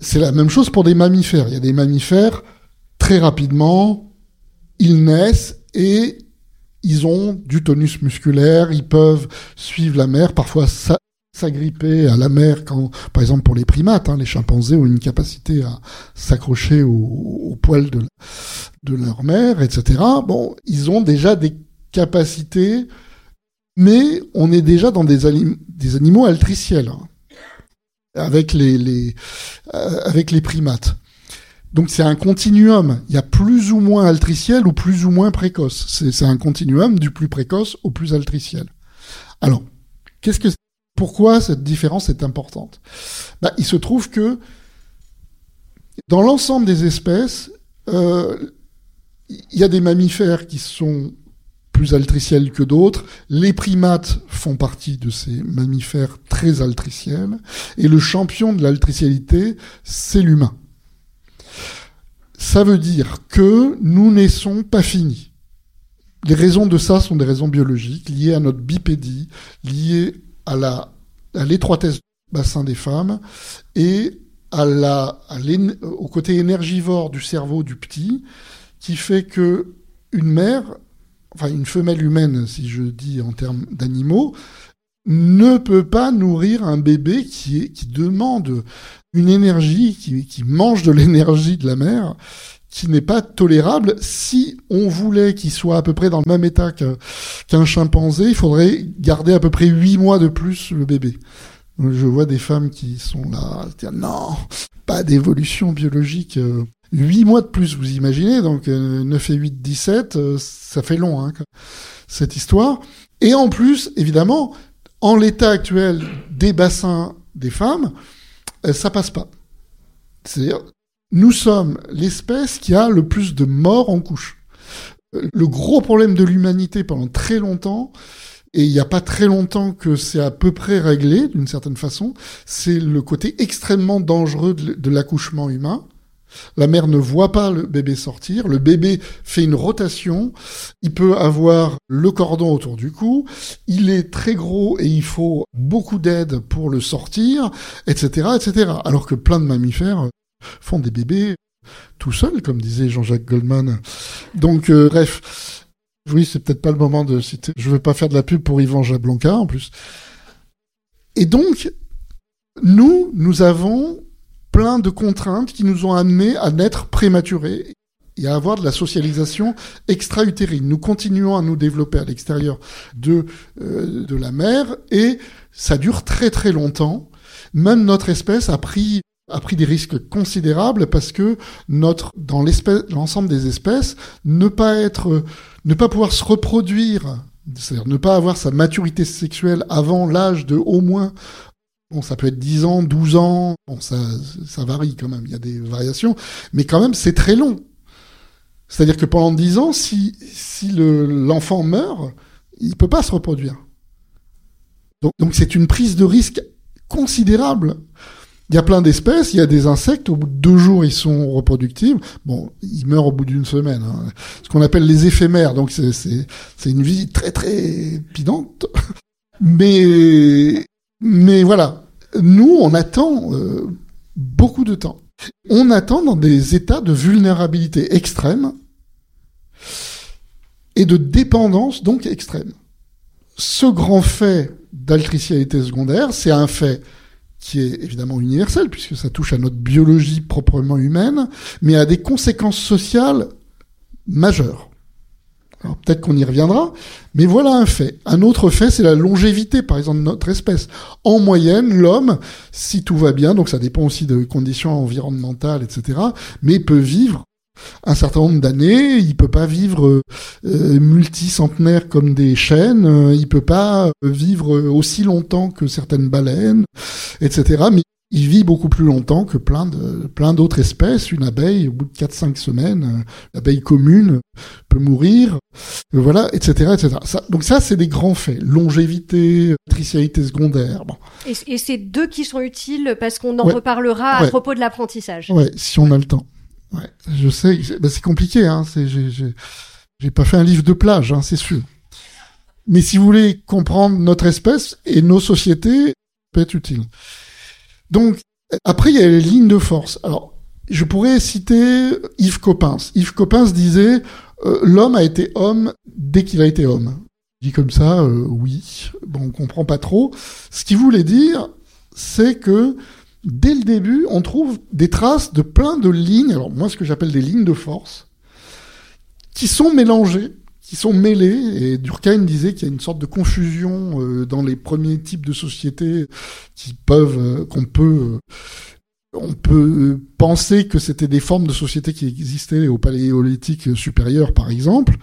C'est la même chose pour des mammifères. Il y a des mammifères, très rapidement, ils naissent et ils ont du tonus musculaire, ils peuvent suivre la mer, parfois s'a- s'agripper à la mer quand, par exemple pour les primates, hein, les chimpanzés ont une capacité à s'accrocher au, au poil de, leur mère, etc. Bon, ils ont déjà des capacités, mais on est déjà dans des animaux altriciels. hein avec les, les euh, avec les primates. Donc c'est un continuum. Il y a plus ou moins altriciel ou plus ou moins précoce. C'est un continuum du plus précoce au plus altriciel. Alors, qu'est-ce que pourquoi cette différence est importante? Bah, Il se trouve que dans l'ensemble des espèces, euh, il y a des mammifères qui sont plus altriciels que d'autres. Les primates font partie de ces mammifères très altriciels. Et le champion de l'altricialité, c'est l'humain. Ça veut dire que nous naissons pas finis. Les raisons de ça sont des raisons biologiques, liées à notre bipédie, liées à la, à l'étroitesse du bassin des femmes et à la, au côté énergivore du cerveau du petit, qui fait que une mère, enfin une femelle humaine, si je dis en termes d'animaux, ne peut pas nourrir un bébé qui, demande une énergie, qui, mange de l'énergie de la mère, qui n'est pas tolérable. Si on voulait qu'il soit à peu près dans le même état qu'un chimpanzé, il faudrait garder à peu près huit mois de plus le bébé. Je vois des femmes qui sont là, non, pas d'évolution biologique. Euh, Huit mois de plus, vous imaginez, donc euh, 9 et 8, 17, euh, ça fait long, hein, cette histoire. Et en plus, évidemment, en l'état actuel des bassins des femmes, euh, ça passe pas. C'est-à-dire, nous sommes l'espèce qui a le plus de morts en couche. Euh, Le gros problème de l'humanité pendant très longtemps, et il n'y a pas très longtemps que c'est à peu près réglé d'une certaine façon, c'est le côté extrêmement dangereux de l'accouchement humain. La mère ne voit pas le bébé sortir, le bébé fait une rotation, il peut avoir le cordon autour du cou, il est très gros et il faut beaucoup d'aide pour le sortir, etc., etc. Alors que plein de mammifères font des bébés tout seuls, comme disait Jean-Jacques Goldman. Donc, euh, bref. Oui, c'est peut-être pas le moment de citer. Je veux pas faire de la pub pour Yvan Jablanca, en plus. Et donc, nous, nous avons plein de contraintes qui nous ont amenés à naître prématurés et à avoir de la socialisation extra-utérine. Nous continuons à nous développer à l'extérieur de, euh, de la mère et ça dure très très longtemps. Même notre espèce a pris a pris des risques considérables parce que notre dans l'ensemble des espèces ne pas être ne pas pouvoir se reproduire c'est-à-dire ne pas avoir sa maturité sexuelle avant l'âge de au moins Bon, ça peut être 10 ans, 12 ans, bon, ça, ça varie quand même, il y a des variations, mais quand même, c'est très long. C'est-à-dire que pendant 10 ans, si, si le, l'enfant meurt, il peut pas se reproduire. Donc, c'est une prise de risque considérable. Il y a plein d'espèces, il y a des insectes, au bout de deux jours, ils sont reproductibles. Bon, ils meurent au bout d'une semaine. hein. Ce qu'on appelle les éphémères, donc c'est, une vie très très pidante. Mais mais voilà, nous, on attend euh, beaucoup de temps. On attend dans des états de vulnérabilité extrême et de dépendance donc extrême. ce grand fait d'altricialité secondaire, c'est un fait qui est évidemment universel, puisque ça touche à notre biologie proprement humaine, mais a des conséquences sociales majeures. Alors peut-être qu'on y reviendra, mais voilà un fait. Un autre fait, c'est la longévité, par exemple, de notre espèce. En moyenne, l'homme, si tout va bien, donc ça dépend aussi de conditions environnementales, etc., mais peut vivre un certain nombre d'années. Il peut pas vivre euh, multicentenaire comme des chênes. Il peut pas vivre aussi longtemps que certaines baleines, etc. il vit beaucoup plus longtemps que plein de plein d'autres espèces. Une abeille, au bout de 4-5 semaines, euh, l'abeille commune peut mourir, voilà, etc., etc. Ça, donc ça, c'est des grands faits. Longévité, tricialité secondaire. Bon. Et, et c'est deux qui sont utiles parce qu'on en reparlera à propos de l'apprentissage. Ouais, si on a le temps. Ouais, je sais, bah, c'est compliqué. Hein. C'est, j'ai, pas fait un livre de plage, hein, c'est sûr. Mais si vous voulez comprendre notre espèce et nos sociétés, ça peut être utile. Donc, après, il y a les lignes de force. Alors, je pourrais citer Yves Coppens. Yves Coppens disait euh, l'homme a été homme dès qu'il a été homme. Dit comme ça, euh, oui. Bon, on comprend pas trop. Ce qu'il voulait dire, c'est que dès le début, on trouve des traces de plein de lignes. Alors moi, ce que j'appelle des lignes de force, qui sont mélangées qui sont mêlés. Et Durkheim disait qu'il y a une sorte de confusion euh, dans les premiers types de sociétés qui peuvent, euh, qu'on peut, euh, on peut penser que c'était des formes de sociétés qui existaient au paléolithique supérieur, par exemple.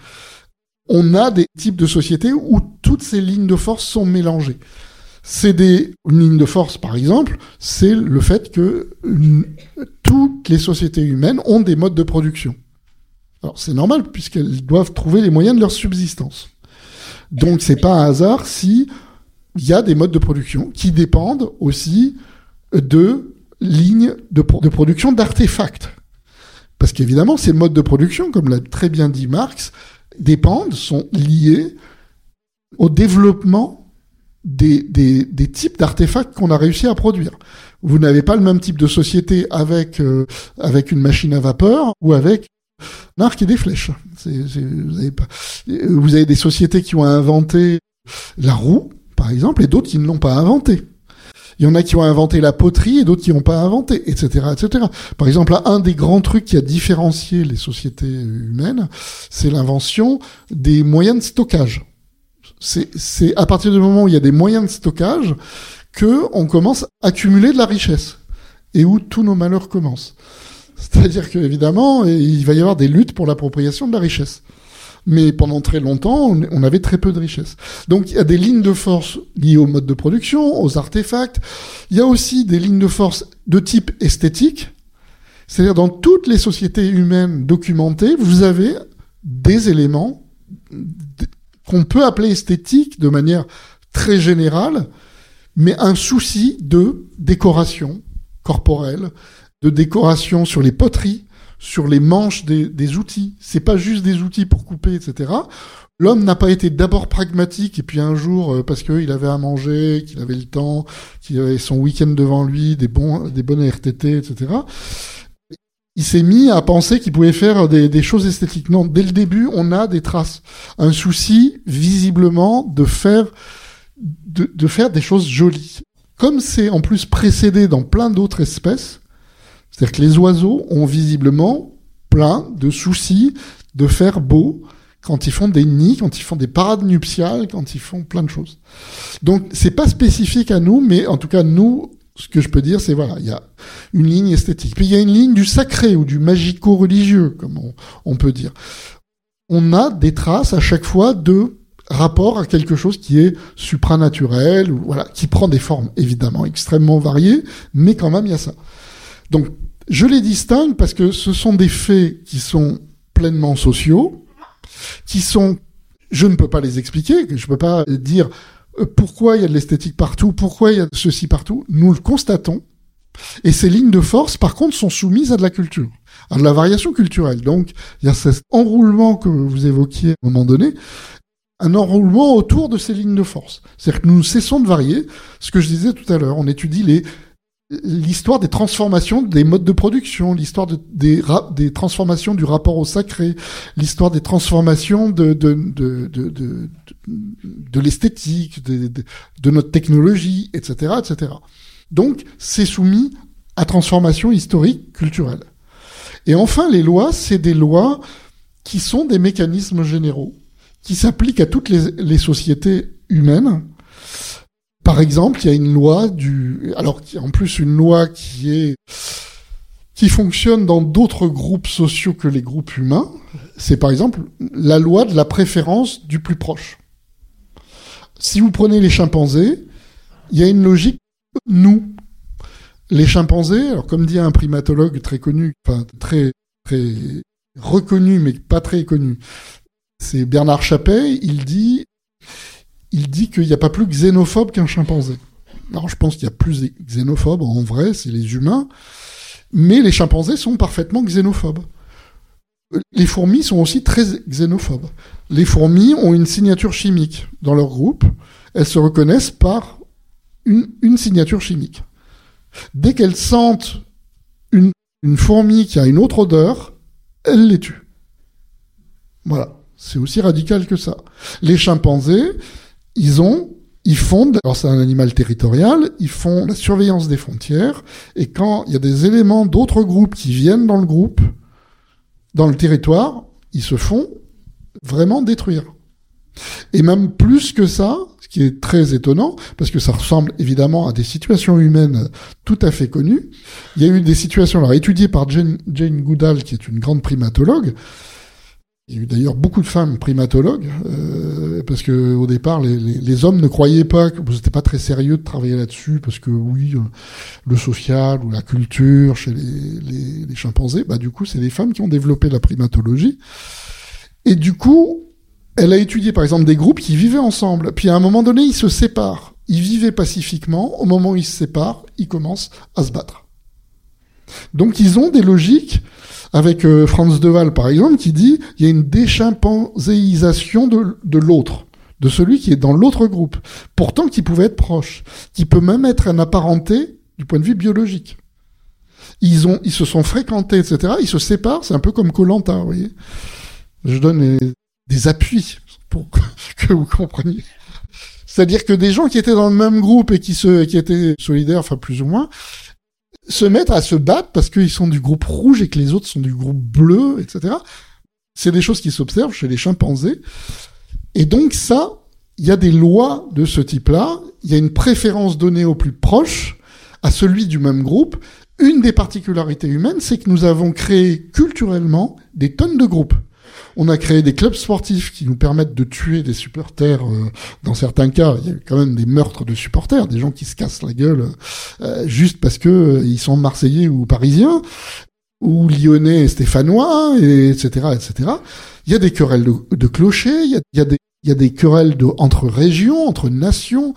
On a des types de sociétés où toutes ces lignes de force sont mélangées. C'est des lignes de force, par exemple, c'est le fait que toutes les sociétés humaines ont des modes de production. Alors c'est normal puisqu'elles doivent trouver les moyens de leur subsistance. Donc c'est pas un hasard si y a des modes de production qui dépendent aussi de lignes de, production d'artefacts. Parce qu'évidemment, ces modes de production, comme l'a très bien dit Marx, dépendent, sont liés au développement des, types d'artefacts qu'on a réussi à produire. Vous n'avez pas le même type de société avec, euh, avec une machine à vapeur ou avec un arc et des flèches. vous, avez pas, vous avez des sociétés qui ont inventé la roue, par exemple, et d'autres qui ne l'ont pas inventé. Il y en a qui ont inventé la poterie et d'autres qui n'ont pas inventé, etc., etc. Par exemple, un des grands trucs qui a différencié les sociétés humaines, c'est l'invention des moyens de stockage. C'est à partir du moment où il y a des moyens de stockage que on commence à accumuler de la richesse et où tous nos malheurs commencent. C'est-à-dire qu'évidemment, il va y avoir des luttes pour l'appropriation de la richesse. Mais pendant très longtemps, on avait très peu de richesse. Donc il y a des lignes de force liées au mode de production, aux artefacts. Il y a aussi des lignes de force de type esthétique. C'est-à-dire dans toutes les sociétés humaines documentées, vous avez des éléments qu'on peut appeler esthétiques de manière très générale, mais un souci de décoration corporelle, de décoration sur les poteries, sur les manches des, des outils. C'est pas juste des outils pour couper, etc. L'homme n'a pas été d'abord pragmatique et puis un jour, euh, parce qu'il avait à manger, qu'il avait le temps, qu'il avait son week-end devant lui, des bons, des bonnes RTT, etc. Il s'est mis à penser qu'il pouvait faire des, des, choses esthétiques. Non, dès le début, on a des traces, un souci visiblement de faire, de, de faire des choses jolies. Comme c'est en plus précédé dans plein d'autres espèces, c'est-à-dire que les oiseaux ont visiblement plein de soucis de faire beau quand ils font des nids, quand ils font des parades nuptiales, quand ils font plein de choses. Donc c'est pas spécifique à nous, mais en tout cas nous, ce que je peux dire, c'est voilà, il y a une ligne esthétique. Puis il y a une ligne du sacré ou du magico-religieux, comme on, peut dire. On a des traces à chaque fois de rapport à quelque chose qui est supranaturel, voilà, qui prend des formes évidemment extrêmement variées, mais quand même il y a ça. Donc je les distingue parce que ce sont des faits qui sont pleinement sociaux, qui sont, je ne peux pas les expliquer, je ne peux pas dire euh, pourquoi il y a de l'esthétique partout, pourquoi il y a ceci partout. Nous le constatons. Et ces lignes de force, par contre, sont soumises à de la culture, à de la variation culturelle. Donc, il y a cet enroulement que vous évoquiez à un moment donné, un enroulement autour de ces lignes de force. C'est-à-dire que nous cessons de varier. Ce que je disais tout à l'heure, on étudie les l'histoire des transformations des modes de production, l'histoire de, des, des transformations du rapport au sacré, l'histoire des transformations de, de, de, de, de, l'esthétique, de, notre technologie, etc., etc. Donc, c'est soumis à transformation historique, culturelle. Et enfin, les lois, c'est des lois qui sont des mécanismes généraux, qui s'appliquent à toutes les, les sociétés humaines, par exemple, il y a une loi du, alors en plus une loi qui est qui fonctionne dans d'autres groupes sociaux que les groupes humains. C'est par exemple la loi de la préférence du plus proche. Si vous prenez les chimpanzés, il y a une logique nous. Les chimpanzés, alors comme dit un primatologue très connu, enfin très très reconnu mais pas très connu, c'est Bernard Chappet, il dit il dit qu'il n'y a pas plus xénophobe qu'un chimpanzé. Alors je pense qu'il y a plus xénophobes en vrai, c'est les humains, mais les chimpanzés sont parfaitement xénophobes. Les fourmis sont aussi très xénophobes. Les fourmis ont une signature chimique dans leur groupe. Elles se reconnaissent par une, signature chimique. Dès qu'elles sentent une fourmi qui a une autre odeur, elles les tuent. Voilà. C'est aussi radical que ça. Les chimpanzés, ils ont, ils font, alors c'est un animal territorial, ils font la surveillance des frontières, et quand il y a des éléments d'autres groupes qui viennent dans le groupe, dans le territoire, ils se font vraiment détruire. Et même plus que ça, ce qui est très étonnant, parce que ça ressemble évidemment à des situations humaines tout à fait connues. Il y a eu des situations alors étudiées par Jane, Jane Goodall, qui est une grande primatologue, il y a eu d'ailleurs beaucoup de femmes primatologues, euh, parce que au départ, les, hommes ne croyaient pas que c'était pas très sérieux de travailler là-dessus, parce que oui, euh, le social ou la culture chez les, les chimpanzés, bah du coup, c'est les femmes qui ont développé la primatologie. Et du coup, elle a étudié par exemple des groupes qui vivaient ensemble. Puis à un moment donné, ils se séparent. Ils vivaient pacifiquement. Au moment où ils se séparent, ils commencent à se battre. Donc ils ont des logiques avec euh, Franz Deval par exemple qui dit il y a une déchimpanzéisation de, de l'autre de celui qui est dans l'autre groupe pourtant qui pouvait être proche qui peut même être un apparenté du point de vue biologique. Ils ont ils se sont fréquentés etc ils se séparent c'est un peu comme Colanta vous voyez. Je donne des appuis pour [laughs] que vous compreniez. C'est-à-dire que des gens qui étaient dans le même groupe et qui se qui étaient solidaires enfin plus ou moins se mettre à se battre parce qu'ils sont du groupe rouge et que les autres sont du groupe bleu, etc. C'est des choses qui s'observent chez les chimpanzés. Et donc ça, il y a des lois de ce type-là. Il y a une préférence donnée au plus proche, à celui du même groupe. Une des particularités humaines, c'est que nous avons créé culturellement des tonnes de groupes. On a créé des clubs sportifs qui nous permettent de tuer des supporters. Euh, dans certains cas, il y a quand même des meurtres de supporters, des gens qui se cassent la gueule euh, juste parce que euh, ils sont marseillais ou parisiens ou lyonnais et stéphanois, et etc., etc. Il y a des querelles de, clochers, il y a, des, querelles entre régions, entre nations,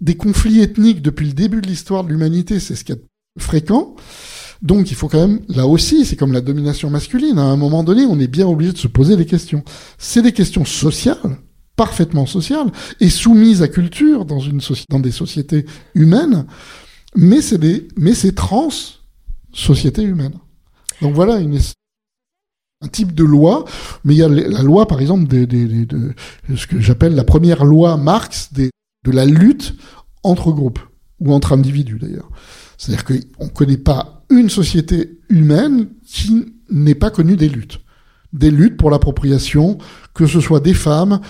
des conflits ethniques depuis le début de l'histoire de l'humanité, c'est ce qui est fréquent. Donc il faut quand même, là aussi, c'est comme la domination masculine, à un moment donné, on est bien obligé de se poser des questions. C'est des questions sociales, parfaitement sociales, et soumises à culture dans, une dans des sociétés humaines, mais c'est des, mais c'est trans sociétés humaines. Donc voilà une, un type de loi, mais il y a la loi, par exemple, de, de, ce que j'appelle la première loi Marx des, de la lutte entre groupes, ou entre individus d'ailleurs. C'est-à-dire qu'on ne connaît pas une société humaine qui n'ait pas connu des luttes. Des luttes pour l'appropriation, que ce soit des femmes,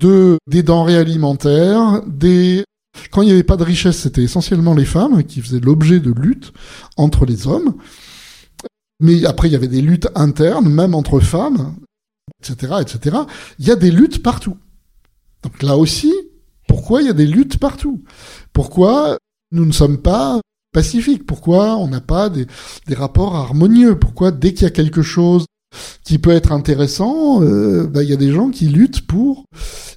de, des denrées alimentaires, des... Quand il n'y avait pas de richesse, c'était essentiellement les femmes qui faisaient l'objet de luttes entre les hommes. Mais après, il y avait des luttes internes, même entre femmes, etc., etc. Il y a des luttes partout. Donc là aussi, pourquoi il y a des luttes partout? Pourquoi nous ne sommes pas pacifique Pourquoi on n'a pas des, des, rapports harmonieux? Pourquoi dès qu'il y a quelque chose qui peut être intéressant, euh, bah, il y a des gens qui luttent pour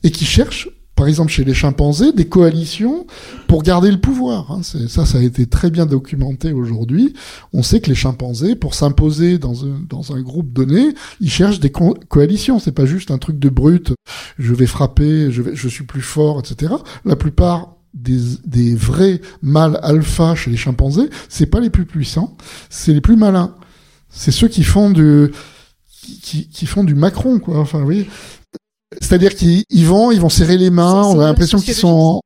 et qui cherchent, par exemple chez les chimpanzés, des coalitions pour garder le pouvoir. Hein. Ça, ça a été très bien documenté aujourd'hui. On sait que les chimpanzés, pour s'imposer dans un, dans un groupe donné, ils cherchent des coalitions. C'est pas juste un truc de brut. Je vais frapper, je, vais, je suis plus fort, etc. La plupart des, des vrais mâles alpha chez les chimpanzés, c'est pas les plus puissants, c'est les plus malins. C'est ceux qui font du qui, qui font du Macron quoi. Enfin oui. C'est-à-dire qu'ils vont, ils vont serrer les mains, on a l'impression qu'ils sont en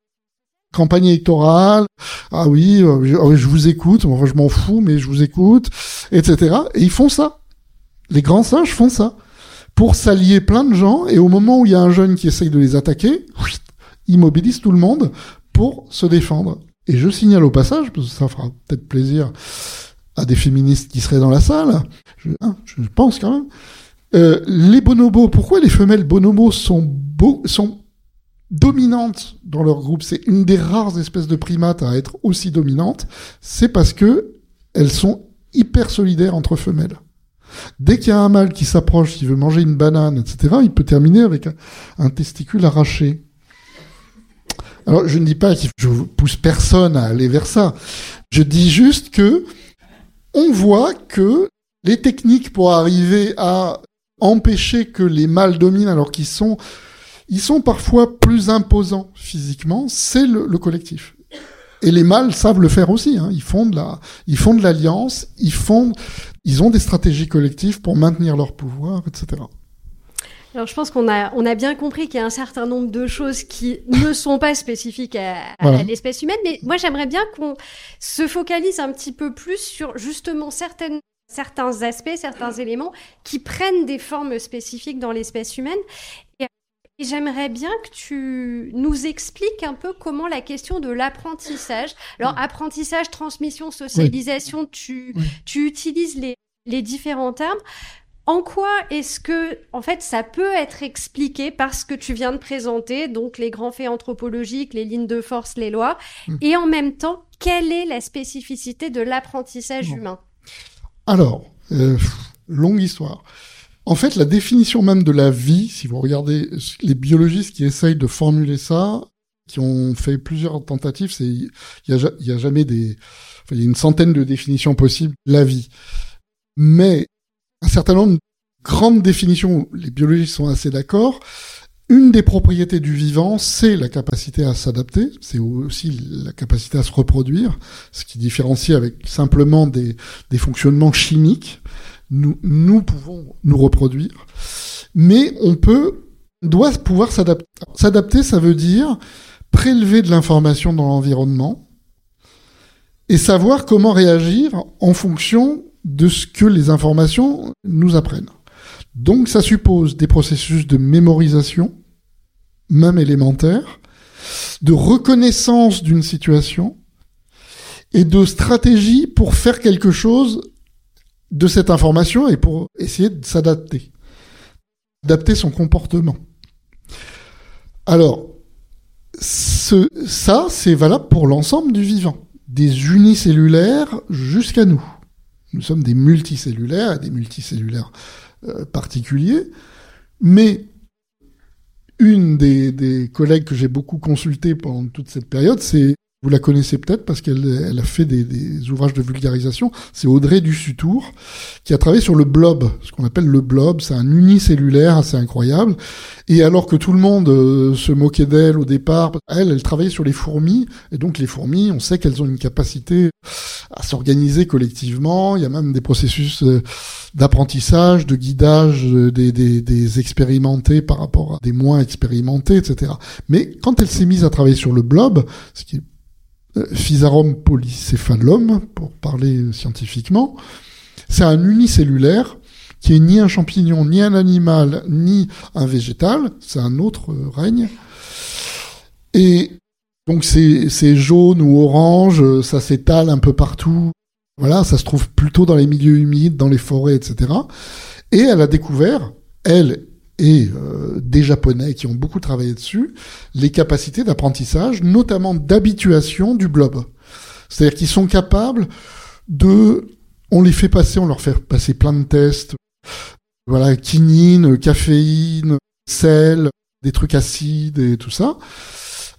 campagne électorale. Ah oui, euh, ah je vous écoute, enfin, je m'en fous, mais je vous écoute, etc. Et ils font ça. Les grands singes font ça. Pour s'allier plein de gens, et au moment où il y a un jeune qui essaye de les attaquer, ils mobilisent tout le monde pour se défendre. Et je signale au passage, parce que ça fera peut-être plaisir à des féministes qui seraient dans la salle, je, hein, pense quand même, euh, les bonobos, pourquoi les femelles bonobos sont, sont dominantes dans leur groupe? C'est une des rares espèces de primates à être aussi dominantes. C'est parce que elles sont hyper solidaires entre femelles. Dès qu'il y a un mâle qui s'approche, qui veut manger une banane, etc., il peut terminer avec un testicule arraché. Alors, je ne dis pas que je pousse personne à aller vers ça. Je dis juste que on voit que les techniques pour arriver à empêcher que les mâles dominent alors qu'ils sont, ils sont parfois plus imposants physiquement, c'est le, collectif. Et les mâles savent le faire aussi. Hein. Ils font de la, ils font de l'alliance, ils font, ils ont des stratégies collectives pour maintenir leur pouvoir, etc. Alors, je pense qu'on a, on a bien compris qu'il y a un certain nombre de choses qui ne sont pas spécifiques à, à l'espèce humaine, mais moi, j'aimerais bien qu'on se focalise un petit peu plus sur justement certaines certains aspects, certains éléments qui prennent des formes spécifiques dans l'espèce humaine. Et, j'aimerais bien que tu nous expliques un peu comment la question de l'apprentissage, alors apprentissage, transmission, socialisation, tu, tu utilises les, les différents termes. En quoi est-ce que, en fait, ça peut être expliqué par ce que tu viens de présenter, donc les grands faits anthropologiques, les lignes de force, les lois, hmm. et en même temps, quelle est la spécificité de l'apprentissage humain? Alors, euh, longue histoire. En fait, la définition même de la vie, si vous regardez les biologistes qui essayent de formuler ça, qui ont fait plusieurs tentatives, c'est il y a, jamais des, il y a une centaine de définitions possibles la vie. Mais un certain nombre de grandes définitions, les biologistes sont assez d'accord, une des propriétés du vivant, c'est la capacité à s'adapter, c'est aussi la capacité à se reproduire, ce qui différencie avec simplement des, fonctionnements chimiques. Nous, nous pouvons nous reproduire, mais on peut, doit pouvoir s'adapter. S'adapter, ça veut dire prélever de l'information dans l'environnement et savoir comment réagir en fonction de ce que les informations nous apprennent. Donc ça suppose des processus de mémorisation, même élémentaire, de reconnaissance d'une situation et de stratégie pour faire quelque chose de cette information et pour essayer de s'adapter, adapter son comportement. Alors, ça, c'est valable pour l'ensemble du vivant, des unicellulaires jusqu'à nous. Nous sommes des multicellulaires des multicellulaires euh, particulier. Mais une des, des collègues que j'ai beaucoup consulté pendant toute cette période, c'est vous la connaissez peut-être parce qu'elle elle a fait des, des, ouvrages de vulgarisation. C'est Audrey Dussutour qui a travaillé sur le blob, ce qu'on appelle le blob. C'est un unicellulaire assez incroyable. Et alors que tout le monde euh, se moquait d'elle au départ, elle, elle travaillait sur les fourmis. Et donc les fourmis, on sait qu'elles ont une capacité à s'organiser collectivement. Il y a même des processus euh, d'apprentissage, de guidage euh, des, des, des expérimentés par rapport à des moins expérimentés, etc. Mais quand elle s'est mise à travailler sur le blob, ce qui est Physarum polycéphalum, pour parler scientifiquement, c'est un unicellulaire qui est ni un champignon, ni un animal, ni un végétal, c'est un autre règne. Et donc c'est jaune ou orange, ça s'étale un peu partout. Voilà, ça se trouve plutôt dans les milieux humides, dans les forêts, etc. Et elle a découvert, elle et euh, des Japonais qui ont beaucoup travaillé dessus, les capacités d'apprentissage, notamment d'habituation du blob. C'est-à-dire qu'ils sont capables de... On les fait passer, on leur fait passer plein de tests. Voilà, quinine, caféine, sel, des trucs acides et tout ça.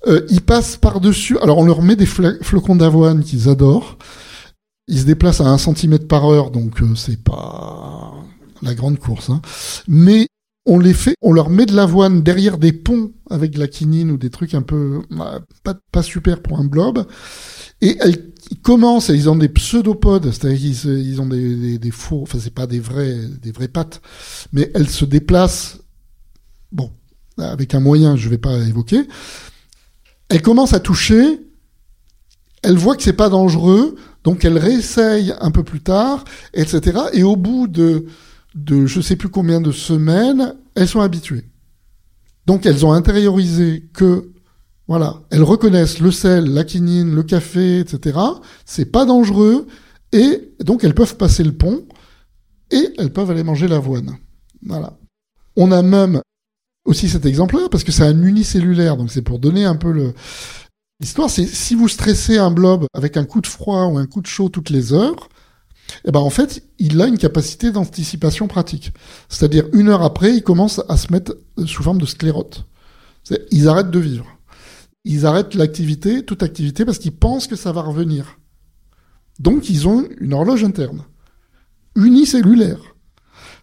Euh, ils passent par-dessus... Alors on leur met des flocons d'avoine qu'ils adorent. Ils se déplacent à un centimètre par heure, donc euh, c'est pas la grande course. Hein. Mais on les fait, on leur met de l'avoine derrière des ponts avec de la quinine ou des trucs un peu bah, pas, pas super pour un blob. Et elles commencent, ils ont des pseudopodes, c'est-à-dire qu'ils ils ont des, des, des faux, enfin c'est pas des vraies pattes, mais elles se déplacent, bon, avec un moyen, je vais pas évoquer. Elles commencent à toucher, elles voient que c'est pas dangereux, donc elles réessayent un peu plus tard, etc. Et au bout de de je sais plus combien de semaines, elles sont habituées. Donc elles ont intériorisé que voilà, elles reconnaissent le sel, la quinine, le café, etc. C'est pas dangereux et donc elles peuvent passer le pont et elles peuvent aller manger l'avoine. Voilà. On a même aussi cet exemple-là parce que c'est un unicellulaire, donc c'est pour donner un peu le l'histoire. C'est si vous stressez un blob avec un coup de froid ou un coup de chaud toutes les heures, eh ben en fait, il a une capacité d'anticipation pratique. C'est-à-dire une heure après, il commence à se mettre sous forme de sclérote. Ils arrêtent de vivre. Ils arrêtent l'activité, toute activité, parce qu'ils pensent que ça va revenir. Donc ils ont une horloge interne, unicellulaire.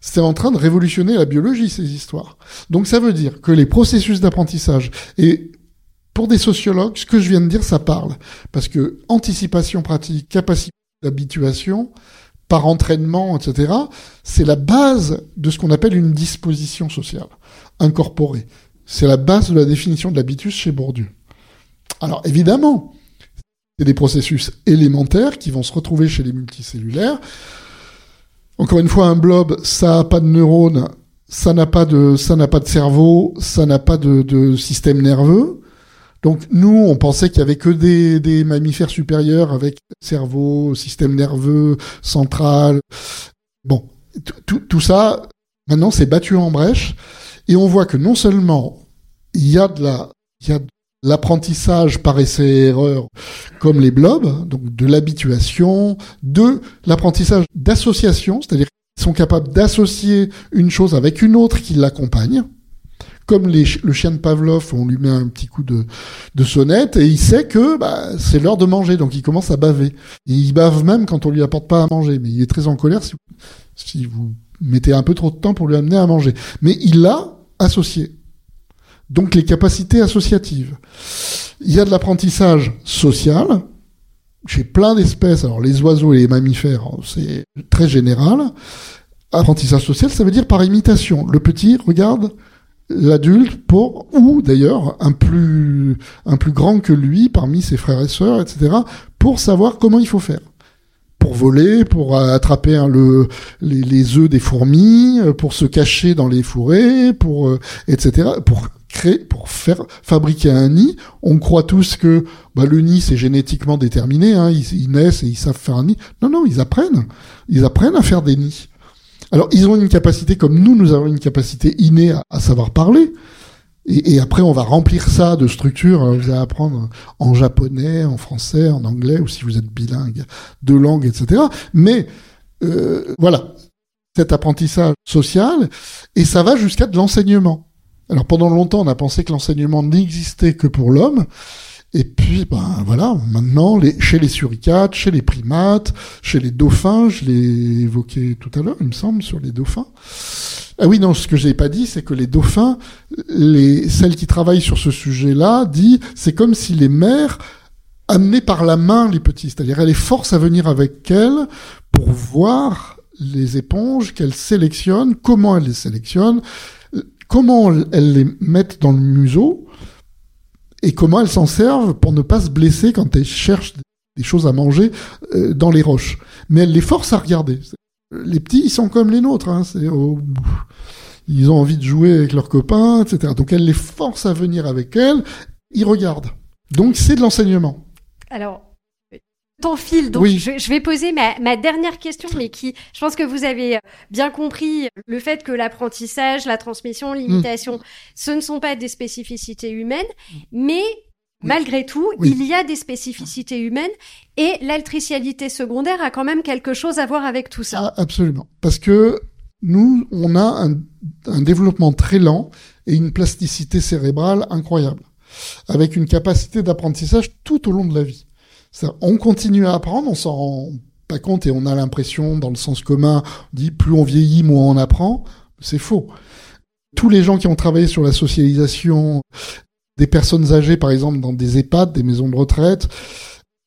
C'est en train de révolutionner la biologie, ces histoires. Donc ça veut dire que les processus d'apprentissage, et pour des sociologues, ce que je viens de dire, ça parle. Parce que anticipation pratique, capacité d'habituation, par entraînement, etc., c'est la base de ce qu'on appelle une disposition sociale, incorporée. C'est la base de la définition de l'habitus chez Bourdieu. Alors évidemment, c'est des processus élémentaires qui vont se retrouver chez les multicellulaires. Encore une fois, un blob, ça n'a pas de neurones, ça n'a pas de, cerveau, ça n'a pas de système nerveux. Donc nous, on pensait qu'il y avait que des, mammifères supérieurs avec cerveau, système nerveux central. Bon, tout ça, maintenant, c'est battu en brèche, et on voit que non seulement il y a de la, l'apprentissage par essai et erreur comme les blobs, donc de l'habituation, de l'apprentissage d'association, c'est-à-dire qu'ils sont capables d'associer une chose avec une autre qui l'accompagne comme les, le chien de Pavlov, on lui met un petit coup de, de sonnette et il sait que bah, c'est l'heure de manger, donc il commence à baver. Il bave même quand on lui apporte pas à manger, mais il est très en colère si, si vous mettez un peu trop de temps pour lui amener à manger. Mais il l'a associé. Donc les capacités associatives. Il y a de l'apprentissage social chez plein d'espèces. Alors les oiseaux et les mammifères, c'est très général. Apprentissage social, ça veut dire par imitation. Le petit regarde l'adulte pour ou d'ailleurs un plus un plus grand que lui parmi ses frères et sœurs etc pour savoir comment il faut faire. Pour voler pour attraper hein, le les, les œufs des fourmis pour se cacher dans les fourrés pour euh, etc pour créer pour faire fabriquer un nid. On croit tous que bah, le nid c'est génétiquement déterminé hein, ils, ils naissent et ils savent faire un nid. Non non ils apprennent. Ils apprennent à faire des nids alors, ils ont une capacité comme nous, nous avons une capacité innée à, savoir parler. Et, après, on va remplir ça de structures. Hein. Vous allez apprendre en japonais, en français, en anglais, ou si vous êtes bilingue, deux langues, etc. Mais euh, voilà, cet apprentissage social, et ça va jusqu'à de l'enseignement. Alors pendant longtemps, on a pensé que l'enseignement n'existait que pour l'homme. Et puis, ben voilà, maintenant, chez les suricates, chez les primates, chez les dauphins, je l'ai évoqué tout à l'heure, il me semble, sur les dauphins. Ah oui, non, ce que j'ai pas dit, c'est que les dauphins, les, celles qui travaillent sur ce sujet-là, dit, c'est comme si les mères amenaient par la main les petits, c'est-à-dire elles les forcent à venir avec elles pour voir les éponges qu'elles sélectionnent, comment elles les sélectionnent, comment elles les mettent dans le museau, et comment elles s'en servent pour ne pas se blesser quand elles cherchent des choses à manger euh, dans les roches. Mais elles les forcent à regarder. Les petits, ils sont comme les nôtres. Hein, ils ont envie de jouer avec leurs copains, etc. Donc elles les forcent à venir avec elles. Ils regardent. Donc c'est de l'enseignement. Alors, temps file, donc je, vais poser ma, dernière question, mais qui, je pense que vous avez euh, bien compris le fait que l'apprentissage, la transmission, hmm. l'imitation, ce ne sont pas des spécificités humaines, mais malgré tout, il y a des spécificités humaines et l'altricialité secondaire a quand même quelque chose à voir avec tout ça. Ah, absolument, parce que nous, on a un, un développement très lent et une plasticité cérébrale incroyable, avec une capacité d'apprentissage tout au long de la vie on continue à apprendre, on s'en rend pas compte et on a l'impression, dans le sens commun, dit plus on vieillit, moins on apprend. C'est faux. tous les gens qui ont travaillé sur la socialisation des personnes âgées, par exemple, dans des EHPAD, des maisons de retraite,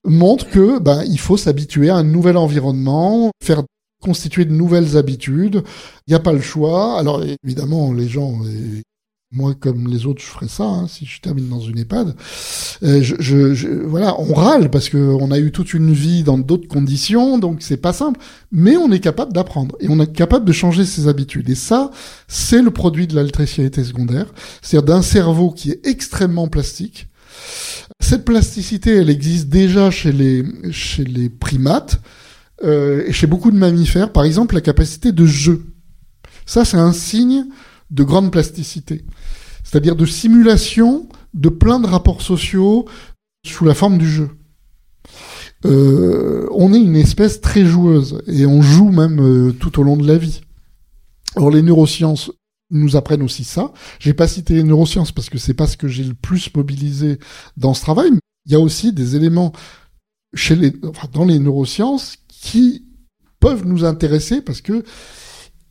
montrent que ben, il faut s'habituer à un nouvel environnement, faire constituer de nouvelles habitudes. Il n'y a pas le choix. Alors évidemment, les gens, moi comme les autres, je ferais ça hein, si je termine dans une EHPAD. Euh, je, je, voilà, on râle parce qu'on a eu toute une vie dans d'autres conditions, donc c'est pas simple. Mais on est capable d'apprendre et on est capable de changer ses habitudes. Et ça, c'est le produit de l'altéritialité secondaire, c'est-à-dire d'un cerveau qui est extrêmement plastique. Cette plasticité, elle existe déjà chez les chez les primates euh, et chez beaucoup de mammifères. Par exemple, la capacité de jeu. Ça, c'est un signe de grande plasticité, c'est-à-dire de simulation de plein de rapports sociaux sous la forme du jeu. Euh, on est une espèce très joueuse et on joue même euh, tout au long de la vie. Or, les neurosciences nous apprennent aussi ça. J'ai pas cité les neurosciences parce que c'est pas ce que j'ai le plus mobilisé dans ce travail. Il y a aussi des éléments dans les neurosciences qui peuvent nous intéresser parce que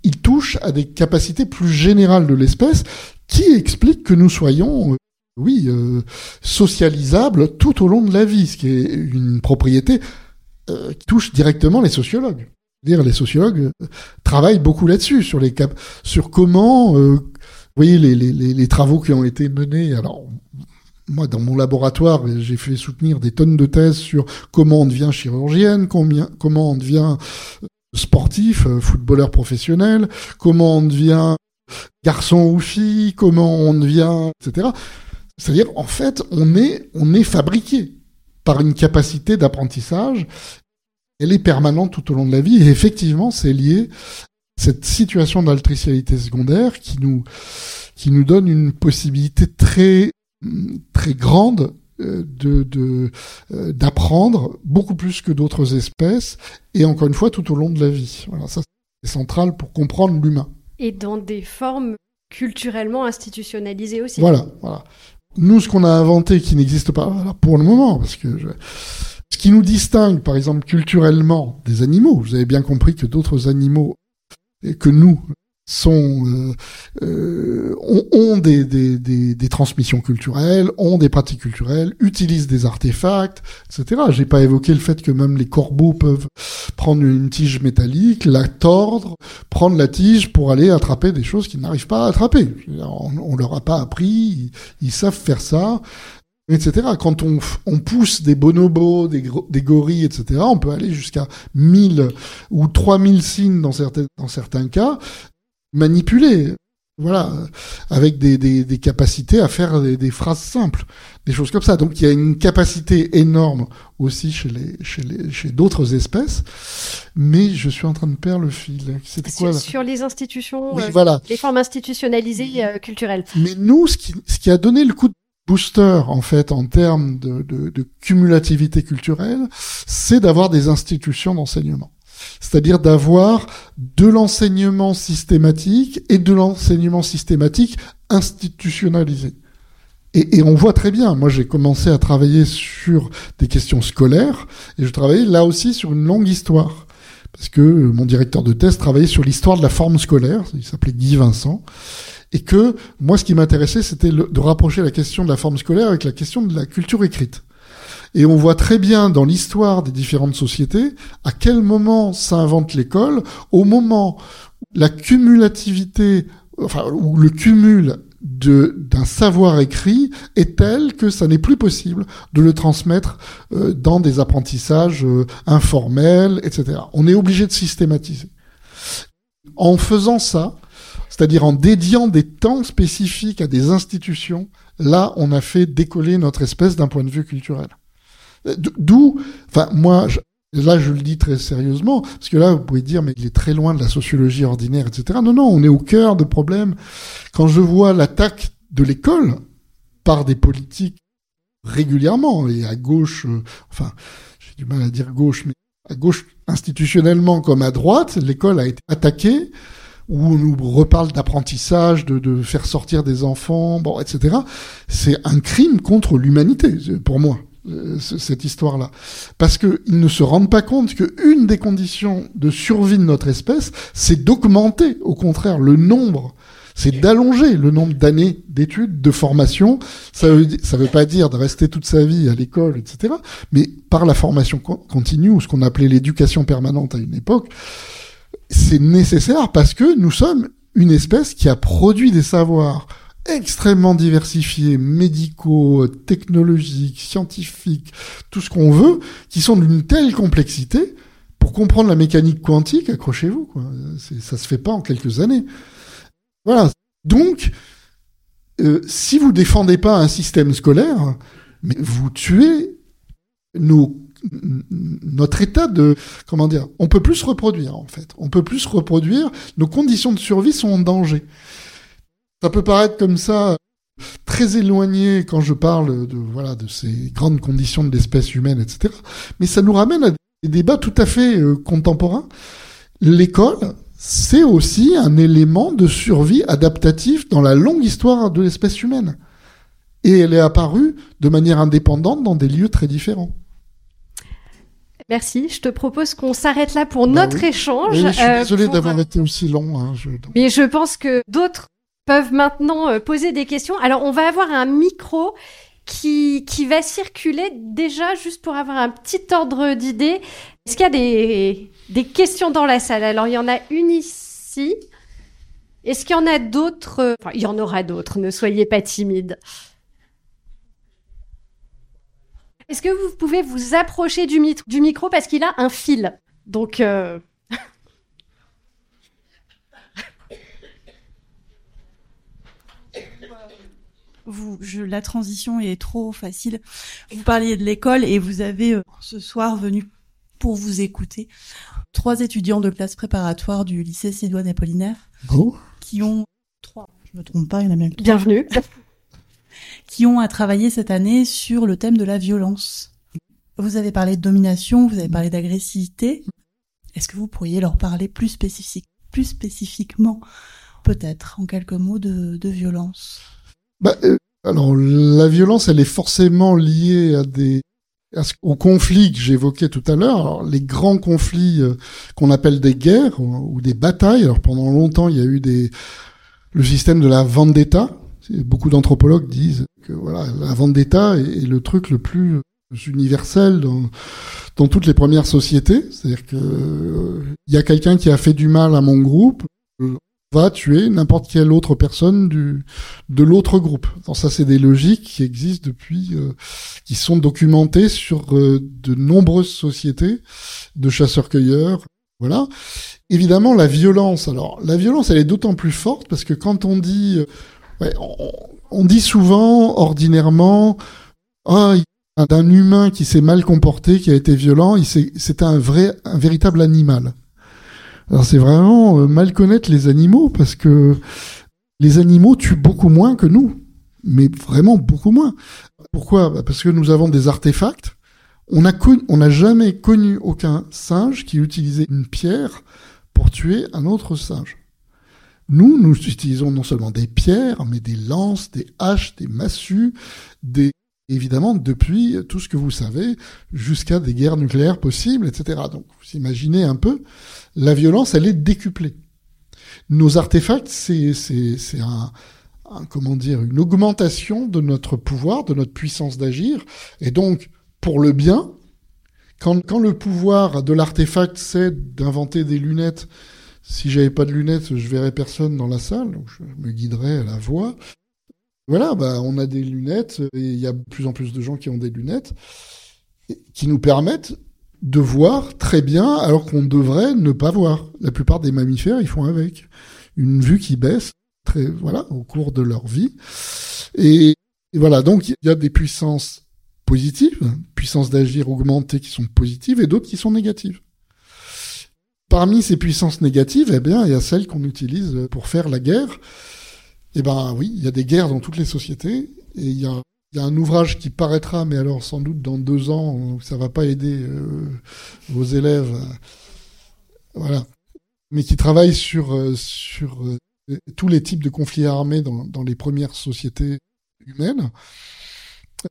il touche à des capacités plus générales de l'espèce qui expliquent que nous soyons, euh, oui, euh, socialisables tout au long de la vie, ce qui est une propriété euh, qui touche directement les sociologues. Dire les sociologues travaillent beaucoup là-dessus sur les cap sur comment, vous voyez les, travaux qui ont été menés. Alors moi, dans mon laboratoire, j'ai fait soutenir des tonnes de thèses sur comment on devient chirurgienne, comment on devient sportif, euh, footballeur professionnel, comment on devient garçon ou fille, comment on devient, etc. C'est-à-dire, en fait, on est, on est fabriqué par une capacité d'apprentissage. Elle est permanente tout au long de la vie et effectivement, c'est lié à cette situation d'altricialité secondaire qui nous, qui nous donne une possibilité très, très grande de euh, d'apprendre beaucoup plus que d'autres espèces et encore une fois tout au long de la vie. Voilà, ça c'est central pour comprendre l'humain. Et dans des formes culturellement institutionnalisées aussi. Voilà, voilà. Nous, ce qu'on a inventé qui n'existe pas pour le moment, parce que ce qui nous distingue, par exemple, culturellement des animaux, vous avez bien compris que d'autres animaux et que nous, sont euh, euh, ont, des, des, des, des, transmissions culturelles, ont des pratiques culturelles, utilisent des artefacts, etc. J'ai pas évoqué le fait que même les corbeaux peuvent prendre une tige métallique, la tordre, prendre la tige pour aller attraper des choses qu'ils n'arrivent pas à attraper. On, on leur a pas appris, ils, savent faire ça etc. Quand on, on pousse des bonobos, des, des gorilles, etc., on peut aller jusqu'à 1000 ou 3000 signes dans certains, dans certains cas manipuler. Voilà, avec des, des, des, capacités à faire des, des, phrases simples, des choses comme ça. Donc il y a une capacité énorme aussi chez les chez les chez d'autres espèces. Mais je suis en train de perdre le fil. C'était quoi là? Sur les institutions, euh, voilà. les formes institutionnalisées euh, culturelles. Mais nous, ce qui ce qui a donné le coup de booster en fait en termes de, de, de cumulativité culturelle, c'est d'avoir des institutions d'enseignement c'est-à-dire d'avoir de l'enseignement systématique et de l'enseignement systématique institutionnalisé. Et, on voit très bien, moi j'ai commencé à travailler sur des questions scolaires, et je travaillais là aussi sur une longue histoire, parce que mon directeur de thèse travaillait sur l'histoire de la forme scolaire, il s'appelait Guy Vincent, et que moi ce qui m'intéressait c'était de rapprocher la question de la forme scolaire avec la question de la culture écrite. Et on voit très bien dans l'histoire des différentes sociétés à quel moment s'invente l'école, au moment où la cumulativité, enfin, où le cumul d'un savoir écrit est tel que ça n'est plus possible de le transmettre euh, dans des apprentissages euh, informels, etc. On est obligé de systématiser. En faisant ça, c'est-à-dire en dédiant des temps spécifiques à des institutions, là, on a fait décoller notre espèce d'un point de vue culturel. D'où, enfin, moi, là, je le dis très sérieusement, parce que là, vous pouvez dire, mais il est très loin de la sociologie ordinaire, etc. Non, non, on est au cœur de problèmes. Quand je vois l'attaque de l'école par des politiques régulièrement, et à gauche, euh, enfin, j'ai du mal à dire gauche, mais à gauche institutionnellement comme à droite, l'école a été attaquée où on nous reparle d'apprentissage, de, de, faire sortir des enfants, bon, etc. C'est un crime contre l'humanité, pour moi. Euh, cette histoire-là. Parce qu'ils ne se rendent pas compte qu'une des conditions de survie de notre espèce, c'est d'augmenter, au contraire, le nombre. c'est d'allonger le nombre d'années d'études, de formation. Ça veut, ça veut pas dire de rester toute sa vie à l'école, etc. Mais par la formation continue, ou ce qu'on appelait l'éducation permanente à une époque, c'est nécessaire parce que nous sommes une espèce qui a produit des savoirs extrêmement diversifiés, médicaux, technologiques, scientifiques, tout ce qu'on veut, qui sont d'une telle complexité, pour comprendre la mécanique quantique, accrochez-vous, quoi. Ça se fait pas en quelques années. Voilà. Donc, euh, si vous défendez pas un système scolaire, mais vous tuez nos notre état de comment dire on peut plus se reproduire en fait on peut plus se reproduire nos conditions de survie sont en danger ça peut paraître comme ça très éloigné quand je parle de voilà de ces grandes conditions de l'espèce humaine etc mais ça nous ramène à des débats tout à fait euh, contemporains l'école c'est aussi un élément de survie adaptatif dans la longue histoire de l'espèce humaine et elle est apparue de manière indépendante dans des lieux très différents Merci. Je te propose qu'on s'arrête là pour bah notre échange. je suis euh, désolé d'avoir été aussi long. Hein, Mais je pense que d'autres peuvent maintenant euh, poser des questions. Alors, on va avoir un micro qui, qui va circuler déjà juste pour avoir un petit ordre d'idée. Est-ce qu'il y a des, des questions dans la salle? Alors, il y en a une ici. Est-ce qu'il y en a d'autres? Il y en aura d'autres, ne soyez pas timides. Est-ce que vous pouvez vous approcher du, du micro parce qu'il a un fil? Donc. Euh... Vous, je, la transition est trop facile. Vous parliez de l'école et vous avez euh, ce soir venu pour vous écouter trois étudiants de classe préparatoire du lycée Sidoine Apollinaire oh. qui ont trois, je me trompe pas, il y en a bien trois. Bienvenue [laughs] qui ont à travailler cette année sur le thème de la violence. Vous avez parlé de domination, vous avez parlé d'agressivité. Est-ce que vous pourriez leur parler plus, spécifique, plus spécifiquement, peut-être, en quelques mots, de, de violence? Bah, euh, Alors, la violence, elle est forcément liée à des au conflit que j'évoquais tout à l'heure, les grands conflits euh, qu'on appelle des guerres ou, des batailles. Alors pendant longtemps, il y a eu des le système de la vendetta, Beaucoup d'anthropologues disent que voilà, la vendetta est, le truc le plus universel dans, dans toutes les premières sociétés. C'est-à-dire que il y a quelqu'un qui a fait du mal à mon groupe, va tuer n'importe quelle autre personne du de l'autre groupe. Donc ça, c'est des logiques qui existent depuis, euh, qui sont documentées sur euh, de nombreuses sociétés de chasseurs-cueilleurs. Voilà. Évidemment, la violence. Alors, la violence, elle est d'autant plus forte parce que quand on dit Ouais, on, dit souvent, ordinairement, ah, d'un humain qui s'est mal comporté, qui a été violent, c'est un vrai, un véritable animal. Alors c'est vraiment euh, mal connaître les animaux parce que les animaux tuent beaucoup moins que nous, mais vraiment beaucoup moins. Pourquoi? Bah, Parce que nous avons des artefacts. On n'a jamais connu aucun singe qui utilisait une pierre pour tuer un autre singe. Nous, nous utilisons non seulement des pierres, mais des lances, des haches, des massues, des évidemment depuis tout ce que vous savez jusqu'à des guerres nucléaires possibles, etc. Donc vous imaginez un peu, la violence, elle est décuplée. Nos artefacts, c'est un, comment dire une augmentation de notre pouvoir, de notre puissance d'agir, et donc pour le bien. Quand, quand le pouvoir de l'artefact c'est d'inventer des lunettes si j'avais pas de lunettes, je verrais personne dans la salle, donc je me guiderais à la voix. Voilà, bah, on a des lunettes, et il y a de plus en plus de gens qui ont des lunettes, qui nous permettent de voir très bien, alors qu'on devrait ne pas voir. La plupart des mammifères, ils font avec. Une vue qui baisse, très, voilà, au cours de leur vie. Et voilà, donc il y a des puissances positives, puissances d'agir augmentées qui sont positives, et d'autres qui sont négatives. Parmi ces puissances négatives, eh bien, il y a celles qu'on utilise pour faire la guerre. Eh ben oui, il y a des guerres dans toutes les sociétés, et il y a, un ouvrage qui paraîtra, mais alors sans doute dans deux ans, ça va pas aider euh, vos élèves, voilà, mais qui travaille sur euh, sur euh, tous les types de conflits armés dans, dans les premières sociétés humaines,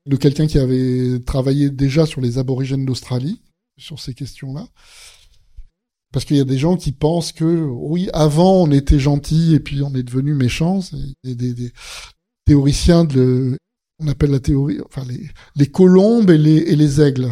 de quelqu'un qui avait travaillé déjà sur les aborigènes d'Australie sur ces questions-là. Parce qu'il y a des gens qui pensent que oui, avant on était gentil et puis on est devenu méchant. C'est des, des, théoriciens de, on appelle la théorie, enfin les, les colombes et les, et les aigles.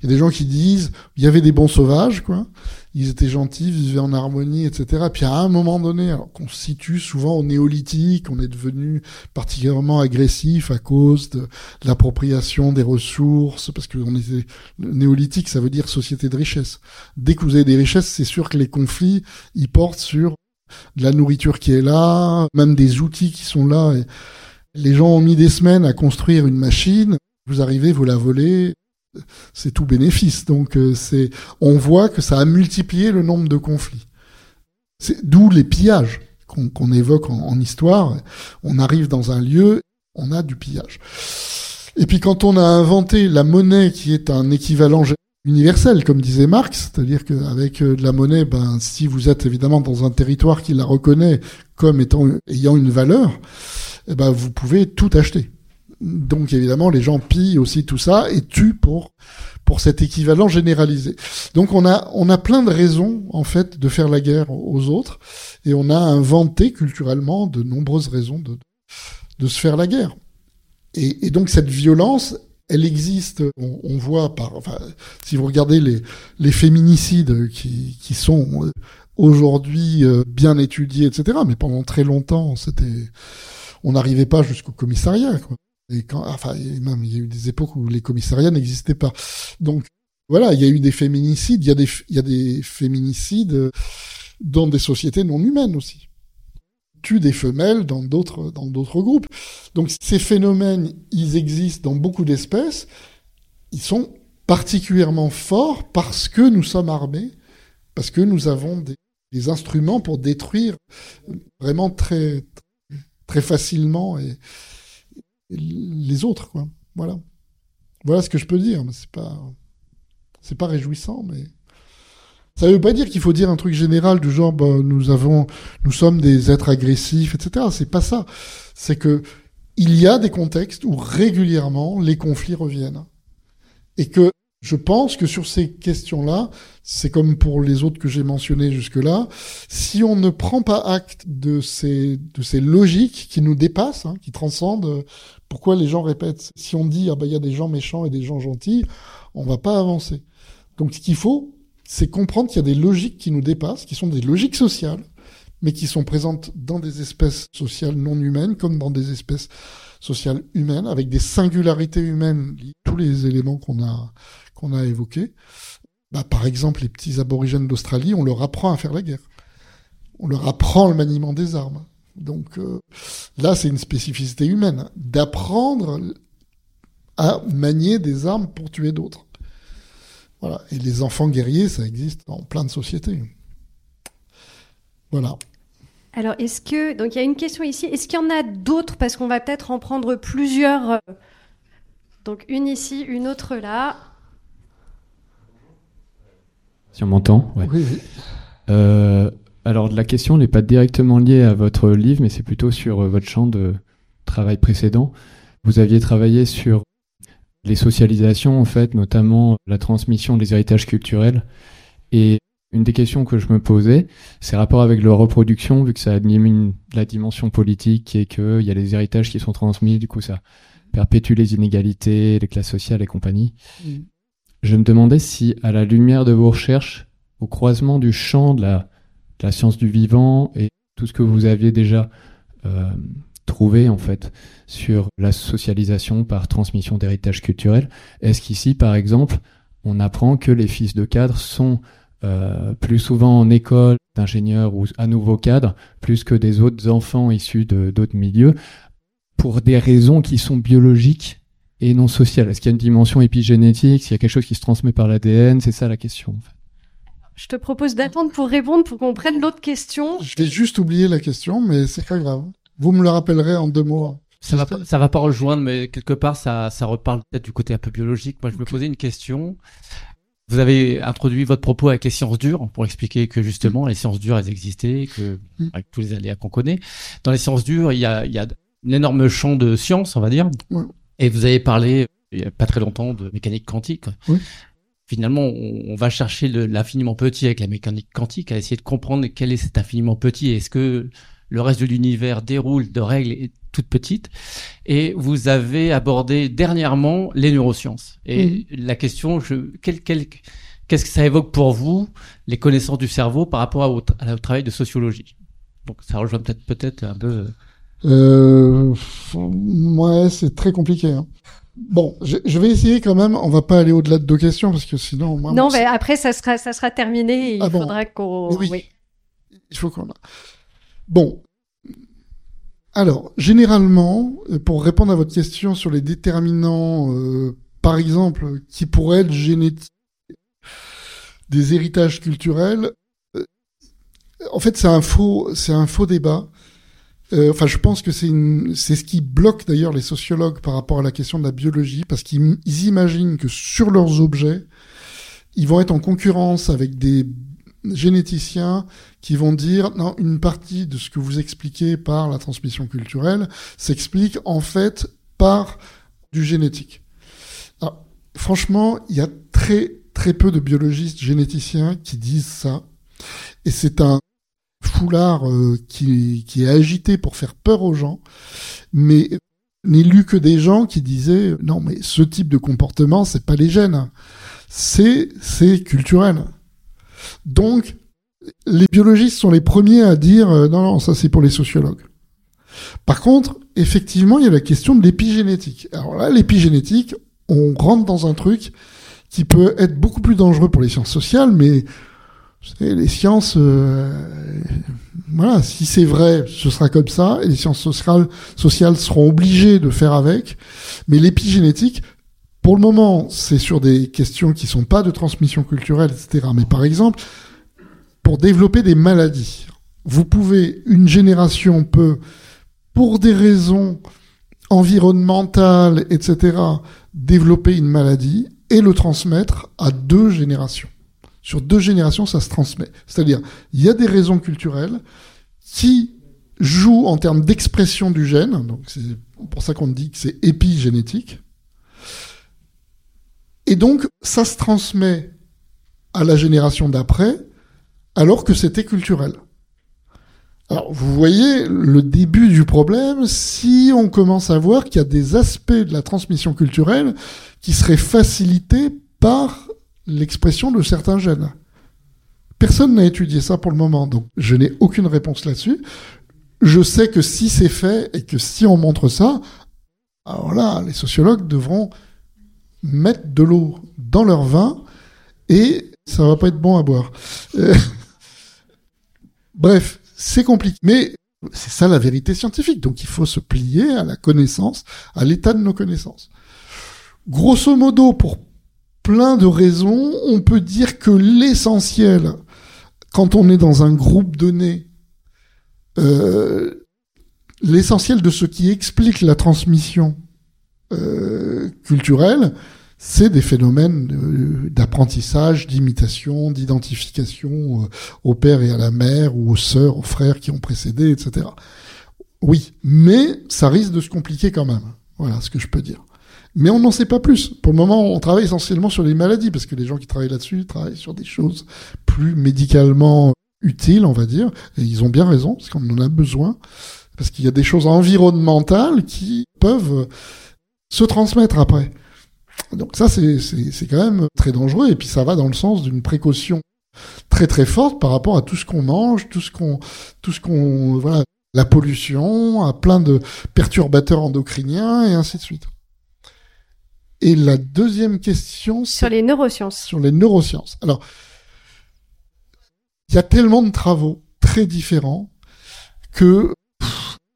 Il y a des gens qui disent, il y avait des bons sauvages, quoi. Ils étaient gentils, vivaient en harmonie, etc. Puis à un moment donné, alors qu'on se situe souvent au néolithique, on est devenu particulièrement agressif à cause de, l'appropriation des ressources, parce que on était néolithique, ça veut dire société de richesse. Dès que vous avez des richesses, c'est sûr que les conflits, ils portent sur de la nourriture qui est là, même des outils qui sont là. Les gens ont mis des semaines à construire une machine. Vous arrivez, vous la volez, c'est tout bénéfice. Donc euh, c'est, on voit que ça a multiplié le nombre de conflits. C'est d'où les pillages qu'on évoque en, histoire. On arrive dans un lieu, on a du pillage. Et puis quand on a inventé la monnaie qui est un équivalent universel, comme disait Marx, c'est-à-dire qu'avec euh, de la monnaie, ben, si vous êtes évidemment dans un territoire qui la reconnaît comme étant ayant une valeur, eh ben, vous pouvez tout acheter. Donc évidemment, les gens pillent aussi tout ça et tuent pour pour cet équivalent généralisé. Donc on a on a plein de raisons en fait de faire la guerre aux autres et on a inventé culturellement de nombreuses raisons de de se faire la guerre. Et, et donc cette violence, elle existe. On, on, voit par enfin si vous regardez les les féminicides qui qui sont aujourd'hui euh, bien étudiés, etc. Mais pendant très longtemps, c'était on n'arrivait pas jusqu'au commissariat. Quoi. Enfin, même il y a eu des époques où les commissariats n'existaient pas. Donc voilà, il y a eu des féminicides, il y a des, féminicides dans des sociétés non humaines aussi. Tue des femelles dans d'autres, dans d'autres groupes. Donc ces phénomènes, ils existent dans beaucoup d'espèces. Ils sont particulièrement forts parce que nous sommes armés, parce que nous avons des, des instruments pour détruire vraiment très, très facilement et, les autres, quoi. Voilà. Voilà ce que je peux dire, c'est pas, c'est pas réjouissant, mais ça veut pas dire qu'il faut dire un truc général du genre, bah, nous avons, nous sommes des êtres agressifs, etc. C'est pas ça. C'est que il y a des contextes où régulièrement les conflits reviennent et que je pense que sur ces questions-là, c'est comme pour les autres que j'ai mentionnées jusque-là, si on ne prend pas acte de ces, logiques qui nous dépassent, hein, qui transcendent, euh, pourquoi les gens répètent, si on dit, ah bah, il y a des gens méchants et des gens gentils, on va pas avancer. Donc, ce qu'il faut, c'est comprendre qu'il y a des logiques qui nous dépassent, qui sont des logiques sociales, mais qui sont présentes dans des espèces sociales non humaines comme dans des espèces sociales humaines, avec des singularités humaines, tous les éléments qu'on a, qu'on a évoqué, bah, par exemple, les petits aborigènes d'Australie, on leur apprend à faire la guerre. On leur apprend le maniement des armes. Donc euh, là, c'est une spécificité humaine, d'apprendre à manier des armes pour tuer d'autres. Voilà. Et les enfants guerriers, ça existe dans plein de sociétés. Voilà. Alors, est-ce que. Donc, il y a une question ici. Est-ce qu'il y en a d'autres? Parce qu'on va peut-être en prendre plusieurs. Donc, une ici, une autre là. Si on m'entend Oui, oui. Euh, alors la question n'est pas directement liée à votre livre, mais c'est plutôt sur euh, votre champ de travail précédent. Vous aviez travaillé sur les socialisations, en fait, notamment la transmission des héritages culturels. Et une des questions que je me posais, c'est rapport avec la reproduction, vu que ça anime la dimension politique et qu'il y a les héritages qui sont transmis, du coup ça perpétue les inégalités, les classes sociales et compagnie. Mm. Je me demandais si, à la lumière de vos recherches, au croisement du champ de la, science du vivant et tout ce que vous aviez déjà euh, trouvé en fait sur la socialisation par transmission d'héritage culturel, est-ce qu'ici, par exemple, on apprend que les fils de cadres sont euh, plus souvent en école d'ingénieurs ou à nouveau cadres, plus que des autres enfants issus d'autres milieux, pour des raisons qui sont biologiques et non social Est-ce qu'il y a une dimension épigénétique? S'il y a quelque chose qui se transmet par l'ADN C'est ça la question. En fait. Je te propose d'attendre pour répondre pour qu'on prenne l'autre question. Je vais juste oublier la question, mais c'est pas grave. Vous me le rappellerez en deux mots. Ça va, ça va pas rejoindre, mais quelque part, ça, ça reparle peut-être du côté un peu biologique. Moi, je me posais une question. Vous avez introduit votre propos avec les sciences dures pour expliquer que justement, les sciences dures, elles existaient, que, mm. avec tous les aléas qu'on connaît. Dans les sciences dures, il y a, il y a un énorme champ de sciences, on va dire. Et vous avez parlé, il n'y a pas très longtemps, de mécanique quantique. Oui. finalement, on, va chercher l'infiniment petit avec la mécanique quantique, à essayer de comprendre quel est cet infiniment petit. Est-ce que le reste de l'univers déroule de règles toutes petites? Et vous avez abordé dernièrement les neurosciences. Et la question, quel, qu'est-ce que ça évoque pour vous, les connaissances du cerveau par rapport au, travail de sociologie? Donc ça rejoint peut-être peut-être un peu... Euh, ouais, c'est très compliqué. Hein. Bon, je, vais essayer quand même. On va pas aller au-delà de deux questions parce que sinon. non, mais après ça sera ça sera terminé. Et il ah faudra qu'on. Oui. Il faut qu'on. Bon. Alors, généralement, pour répondre à votre question sur les déterminants, euh, par exemple, qui pourraient être génétiques, des héritages culturels, euh, en fait, c'est un faux, c'est un faux débat. Euh, enfin, je pense que c'est ce qui bloque d'ailleurs les sociologues par rapport à la question de la biologie, parce qu'ils imaginent que sur leurs objets, ils vont être en concurrence avec des généticiens qui vont dire non, une partie de ce que vous expliquez par la transmission culturelle s'explique en fait par du génétique. Alors, franchement, il y a très très peu de biologistes généticiens qui disent ça. Et c'est un foulard euh, qui, qui est agité pour faire peur aux gens, mais n'est lu que des gens qui disaient non mais ce type de comportement c'est pas les gènes, c'est c'est culturel. Donc les biologistes sont les premiers à dire euh, non non ça c'est pour les sociologues. Par contre, effectivement, il y a la question de l'épigénétique. Alors là, l'épigénétique, on rentre dans un truc qui peut être beaucoup plus dangereux pour les sciences sociales, mais les sciences, euh, voilà, si c'est vrai, ce sera comme ça, et les sciences sociales, sociales seront obligées de faire avec. Mais l'épigénétique, pour le moment, c'est sur des questions qui sont pas de transmission culturelle, etc. Mais par exemple, pour développer des maladies, vous pouvez, une génération peut, pour des raisons environnementales, etc., développer une maladie et le transmettre à deux générations. Sur deux générations, ça se transmet. C'est-à-dire, il y a des raisons culturelles qui jouent en termes d'expression du gène, donc c'est pour ça qu'on dit que c'est épigénétique. Et donc, ça se transmet à la génération d'après, alors que c'était culturel. Alors, vous voyez le début du problème si on commence à voir qu'il y a des aspects de la transmission culturelle qui seraient facilités par l'expression de certains gènes. Personne n'a étudié ça pour le moment, donc je n'ai aucune réponse là-dessus. Je sais que si c'est fait et que si on montre ça, alors là, les sociologues devront mettre de l'eau dans leur vin et ça va pas être bon à boire. Euh, [laughs] bref, c'est compliqué. Mais c'est ça la vérité scientifique. Donc il faut se plier à la connaissance, à l'état de nos connaissances. Grosso modo, pour plein de raisons, on peut dire que l'essentiel, quand on est dans un groupe donné, euh, l'essentiel de ce qui explique la transmission euh, culturelle, c'est des phénomènes d'apprentissage, d'imitation, d'identification euh, au père et à la mère, ou aux sœurs, aux frères qui ont précédé, etc. Oui, mais ça risque de se compliquer quand même. Voilà ce que je peux dire. Mais on n'en sait pas plus. Pour le moment, on travaille essentiellement sur les maladies, parce que les gens qui travaillent là-dessus travaillent sur des choses plus médicalement utiles, on va dire. Et ils ont bien raison, parce qu'on en a besoin. Parce qu'il y a des choses environnementales qui peuvent se transmettre après. Donc ça, c'est, quand même très dangereux. Et puis ça va dans le sens d'une précaution très très forte par rapport à tout ce qu'on mange, tout ce qu'on, tout ce qu'on, voilà, la pollution, à plein de perturbateurs endocriniens et ainsi de suite. Et la deuxième question... Sur les neurosciences. Sur les neurosciences. Alors, il y a tellement de travaux très différents que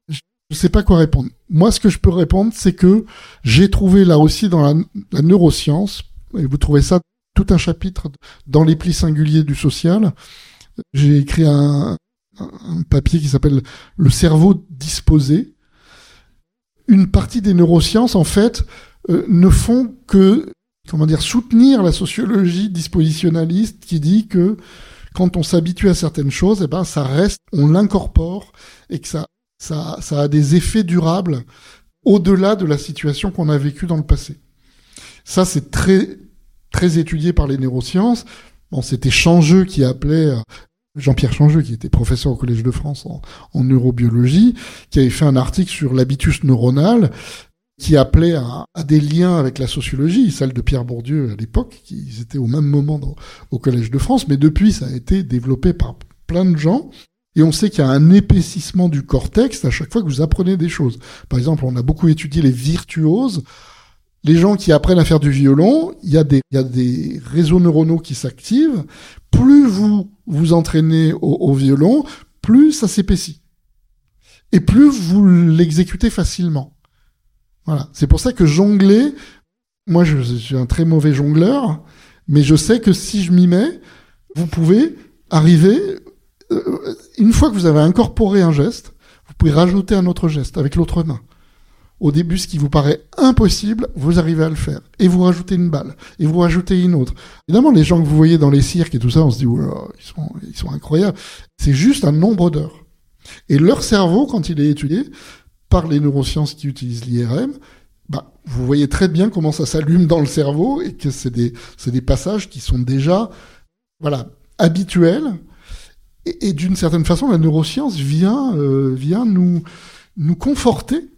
je ne sais pas quoi répondre. Moi, ce que je peux répondre, c'est que j'ai trouvé là aussi dans la, neuroscience, et vous trouvez ça tout un chapitre dans les plis singuliers du social, j'ai écrit un, un papier qui s'appelle Le cerveau disposé. Une partie des neurosciences, en fait, euh, ne font que comment dire soutenir la sociologie dispositionnaliste qui dit que quand on s'habitue à certaines choses, eh ben ça reste, on l'incorpore et que ça, ça, ça a des effets durables au-delà de la situation qu'on a vécue dans le passé. Ça, c'est très très étudié par les neurosciences. Bon, c'était Changeux qui appelait Jean-Pierre Changeux, qui était professeur au Collège de France en, en, neurobiologie, qui avait fait un article sur l'habitus neuronal, qui appelait à, des liens avec la sociologie, celle de Pierre Bourdieu à l'époque, qui étaient au même moment au Collège de France, mais depuis ça a été développé par plein de gens. Et on sait qu'il y a un épaississement du cortex à chaque fois que vous apprenez des choses. Par exemple, on a beaucoup étudié les virtuoses. Les gens qui apprennent à faire du violon, il y a des, il y a des réseaux neuronaux qui s'activent. Plus vous vous entraînez au violon, plus ça s'épaissit. Et plus vous l'exécutez facilement. Voilà. C'est pour ça que jongler, moi je suis un très mauvais jongleur, mais je sais que si je m'y mets, vous pouvez arriver, euh, une fois que vous avez incorporé un geste, vous pouvez rajouter un autre geste avec l'autre main. Au début, ce qui vous paraît impossible, vous arrivez à le faire. Et vous rajoutez une balle. Et vous rajoutez une autre. Évidemment, les gens que vous voyez dans les cirques et tout ça, on se dit, oh, ils, sont, ils sont incroyables. C'est juste un nombre d'heures. Et leur cerveau, quand il est étudié par les neurosciences qui utilisent l'IRM, bah, vous voyez très bien comment ça s'allume dans le cerveau et que c'est des, des passages qui sont déjà, voilà, habituels. Et, et d'une certaine façon, la neuroscience vient, euh, vient nous, nous conforter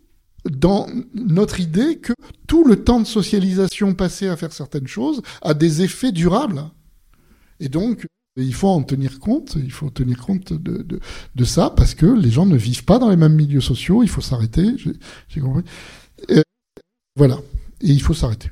dans notre idée que tout le temps de socialisation passé à faire certaines choses a des effets durables. Et donc, il faut en tenir compte, il faut tenir compte de, ça, parce que les gens ne vivent pas dans les mêmes milieux sociaux, il faut s'arrêter, j'ai compris. Voilà, et il faut s'arrêter.